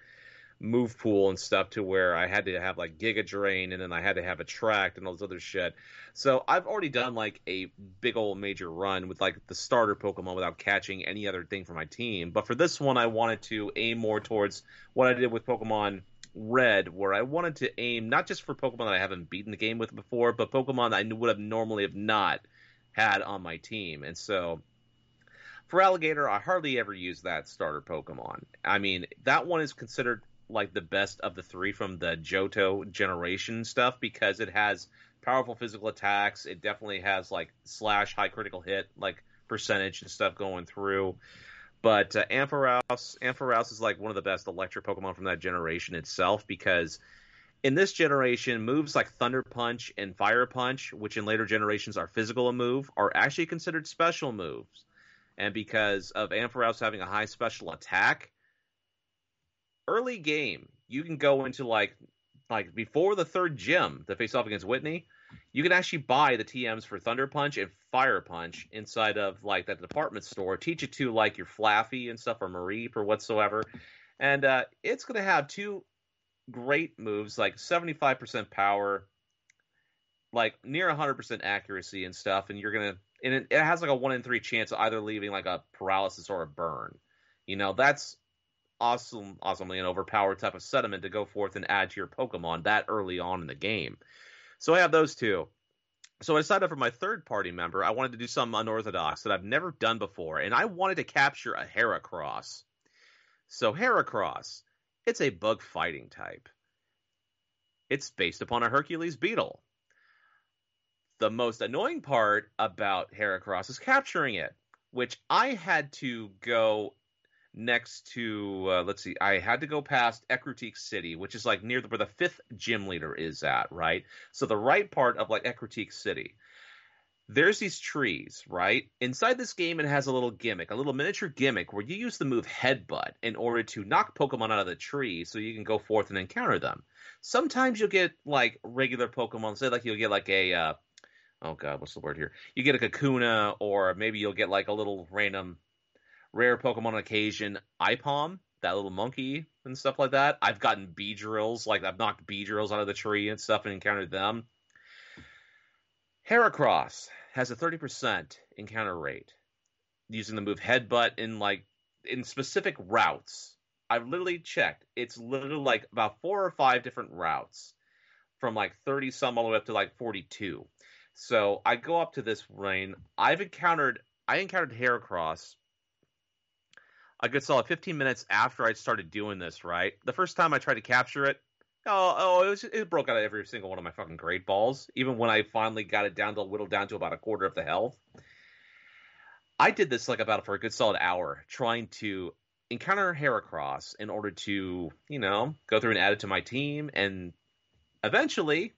move pool and stuff to where I had to have like Giga Drain and then I had to have Attract and all this other shit. So I've already done like a big old major run with like the starter Pokemon without catching any other thing for my team. But for this one, I wanted to aim more towards what I did with Pokemon Red, where I wanted to aim not just for Pokemon that I haven't beaten the game with before, but Pokemon that I would have normally have not had on my team. And so Feraligatr, I hardly ever use that starter Pokemon. I mean, that one is considered like the best of the three from the Johto generation stuff because it has powerful physical attacks. It definitely has like slash high critical hit like percentage and stuff going through. But uh, Ampharos, Ampharos is like one of the best electric Pokemon from that generation itself because in this generation, moves like Thunder Punch and Fire Punch, which in later generations are physical a move, are actually considered special moves and because of Ampharos having a high special attack, early game you can go into like like before the third gym to face off against Whitney, you can actually buy the TMs for Thunder Punch and Fire Punch inside of like that department store. Teach it to like your Flaaffy and stuff or Mareep or whatsoever, and uh, it's going to have two great moves like 75% power, like near 100% accuracy and stuff, and you're gonna and it, it has like a one in three chance of either leaving like a paralysis or a burn. You know, that's awesome, awesomely an overpowered type of sediment to go forth and add to your Pokemon that early on in the game. So I have those two. So I decided for my third party member, I wanted to do something unorthodox that I've never done before, and I wanted to capture a Heracross. So Heracross, it's a bug fighting type. It's based upon a Hercules beetle. The most annoying part about Heracross is capturing it, which I had to go next to uh, let's see i had to go past Ecruteak city which is like near the, where the fifth gym leader is at right? So the right part of like Ecruteak city. There's these trees right? Inside this game it has a little gimmick a little miniature gimmick where you use the move headbutt in order to knock pokemon out of the tree so you can go forth and encounter them. Sometimes you'll get like regular pokemon say like you'll get like a uh, oh god what's the word here you get a kakuna or maybe you'll get like a little random rare Pokemon on occasion, Aipom, that little monkey and stuff like that. I've gotten Beedrills, like I've knocked Beedrills out of the tree and stuff and encountered them. Heracross has a 30% encounter rate using the move Headbutt in like in specific routes. I've literally checked. It's literally like about four or five different routes from like 30 some all the way up to like 42. So I go up to this rain. I've encountered I encountered Heracross a good solid 15 minutes after I started doing this, right? The first time I tried to capture it, oh, oh it, was, it broke out of every single one of my fucking great balls. Even when I finally got it down to whittled down to about a quarter of the health. I did this like about for a good solid hour, trying to encounter Heracross in order to, you know, go through and add it to my team. And eventually,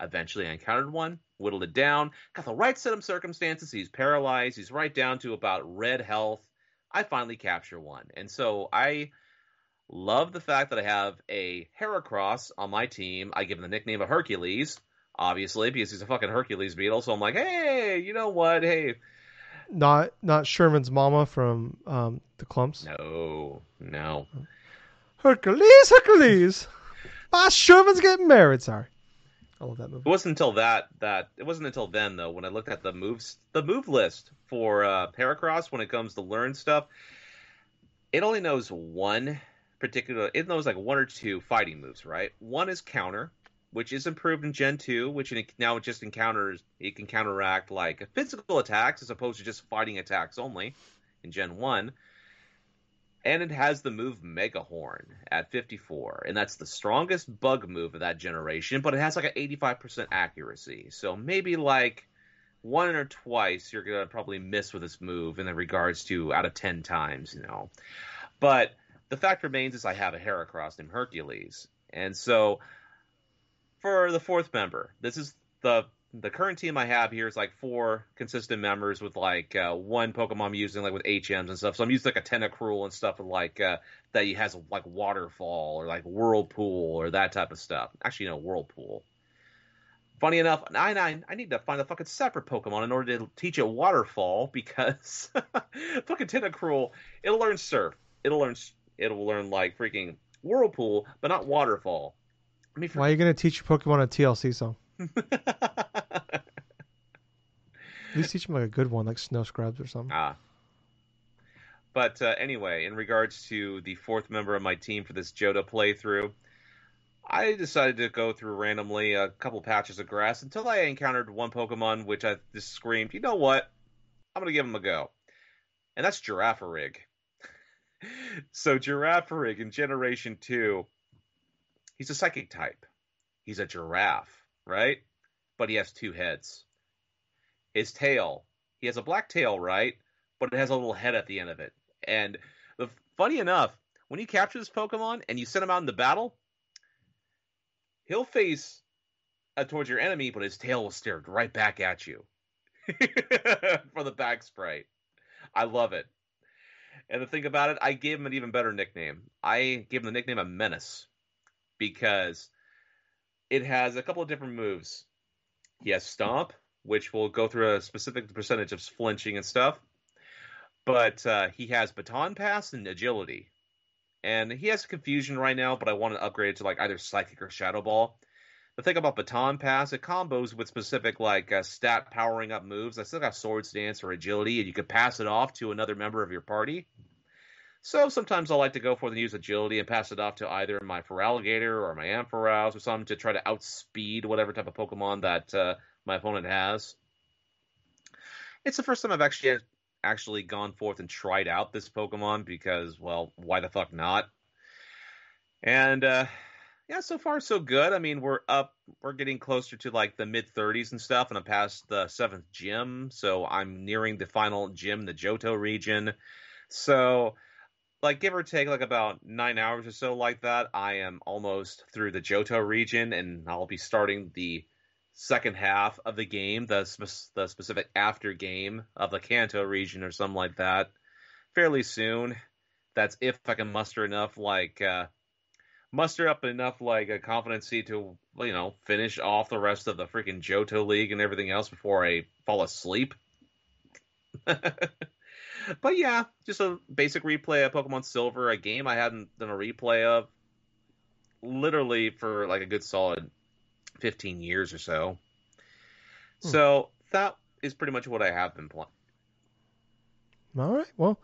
eventually I encountered one, whittled it down, got the right set of circumstances. He's paralyzed. He's right down to about red health I finally capture one. And so I love the fact that I have a Heracross on my team. I give him the nickname of Hercules, obviously, because he's a fucking Hercules beetle. So I'm like, hey, you know what? Hey. Not not Sherman's mama from um, the Klumps. No, no. Hercules, Hercules. Ah, Sherman's getting married. Sorry. I love that movie. It wasn't until that that it wasn't until then though when I looked at the moves the move list for uh, Heracross when it comes to learn stuff. It only knows one particular. It knows like one or two fighting moves, right? One is counter, which is improved in Gen two, which now it just encounters it can counteract like physical attacks as opposed to just fighting attacks only in Gen one and it has the move Mega Horn at 54, and that's the strongest bug move of that generation, but it has like an 85% accuracy. So maybe like one or twice you're gonna probably miss with this move in regards to out of 10 times, you know. But the fact remains is I have a Heracross named Hercules, and so for the fourth member, this is the the current team I have here is like four consistent members with like uh, one Pokemon I'm using like with HMs and stuff. So I'm using like a Tentacruel and stuff like uh, that he has like Waterfall or like Whirlpool or that type of stuff. Actually, no Whirlpool. Funny enough, I, I I need to find a fucking separate Pokemon in order to teach it Waterfall because fucking Tentacruel it'll learn Surf, it'll learn it'll learn like freaking Whirlpool, but not Waterfall. I mean, for... Why are you gonna teach your Pokemon a TLC song? At least teach him like a good one, like No Scrubs or something. Ah. But uh, anyway, in regards to the fourth member of my team for this Johto playthrough, I decided to go through randomly a couple patches of grass until I encountered one Pokemon which I just screamed, you know what? I'm going to give him a go. And that's Girafarig. so Girafarig in Generation 2, he's a psychic type. He's a giraffe right? But he has two heads. His tail, he has a black tail, right? But it has a little head at the end of it. And the, funny enough, when you capture this Pokemon and you send him out into battle, he'll face uh, towards your enemy, but his tail will stare right back at you for the back spray. I love it. And the thing about it, I gave him an even better nickname. I gave him the nickname of Menace because it has a couple of different moves. He has Stomp, which will go through a specific percentage of flinching and stuff. But uh, he has Baton Pass and Agility. And he has Confusion right now, but I want to upgrade it to like either Psychic or Shadow Ball. The thing about Baton Pass, it combos with specific like uh, stat powering up moves. I still got Swords Dance or Agility, and you could pass it off to another member of your party. So sometimes I like to go for the use agility and pass it off to either my Feraligatr or my Ampharos or something to try to outspeed whatever type of Pokemon that uh, my opponent has. It's the first time I've actually actually gone forth and tried out this Pokemon because, well, why the fuck not? And uh, Yeah, so far so good. I mean, we're up, we're getting closer to like the mid 30s and stuff, and I'm past the seventh gym, so I'm nearing the final gym, the Johto region. So, like, give or take, like about nine hours or so, like that, I am almost through the Johto region, and I'll be starting the second half of the game, the the specific after game of the Kanto region or something like that, fairly soon. That's if I can muster enough like. Uh, muster up enough like a competency to you know finish off the rest of the freaking Johto League and everything else before I fall asleep. but yeah, just a basic replay of Pokemon Silver, a game I hadn't done a replay of literally for like a good solid 15 years or so. Hmm. So that is pretty much what I have been playing. All right. Well,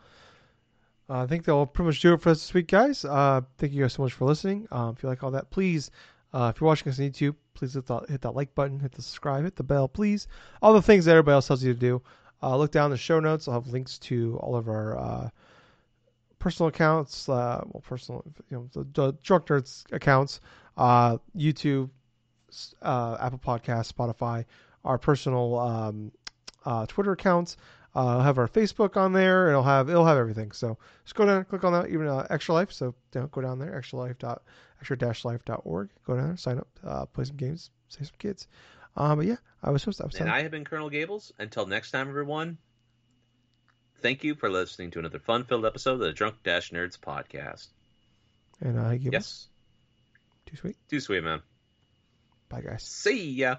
uh, I think that'll pretty much do it for us this week, guys. Uh, thank you guys so much for listening. Um, if you like all that, please, uh, if you're watching us on YouTube, please hit, the, hit that like button, hit the subscribe, hit the bell, please. All the things that everybody else tells you to do. Uh, look down the show notes. I'll have links to all of our uh, personal accounts, uh, well, personal, you know, the, the Drunk Nerds accounts, YouTube, Apple Podcasts, Spotify, our personal um, Twitter accounts. Uh, I'll have our Facebook on there, it'll have it'll have everything. So just go down, and click on that, even uh, Extra Life. So know, go down there, extra life dot extra dash life dot org. Go down there, sign up, uh, play some games, save some kids. Um, but yeah, I was supposed to. I was and I have been Colonel Gables. Until next time, everyone. Thank you for listening to another fun-filled episode of the Drunk Dash Nerds podcast. And uh, yes, too sweet, too sweet, man. Bye, guys. See ya.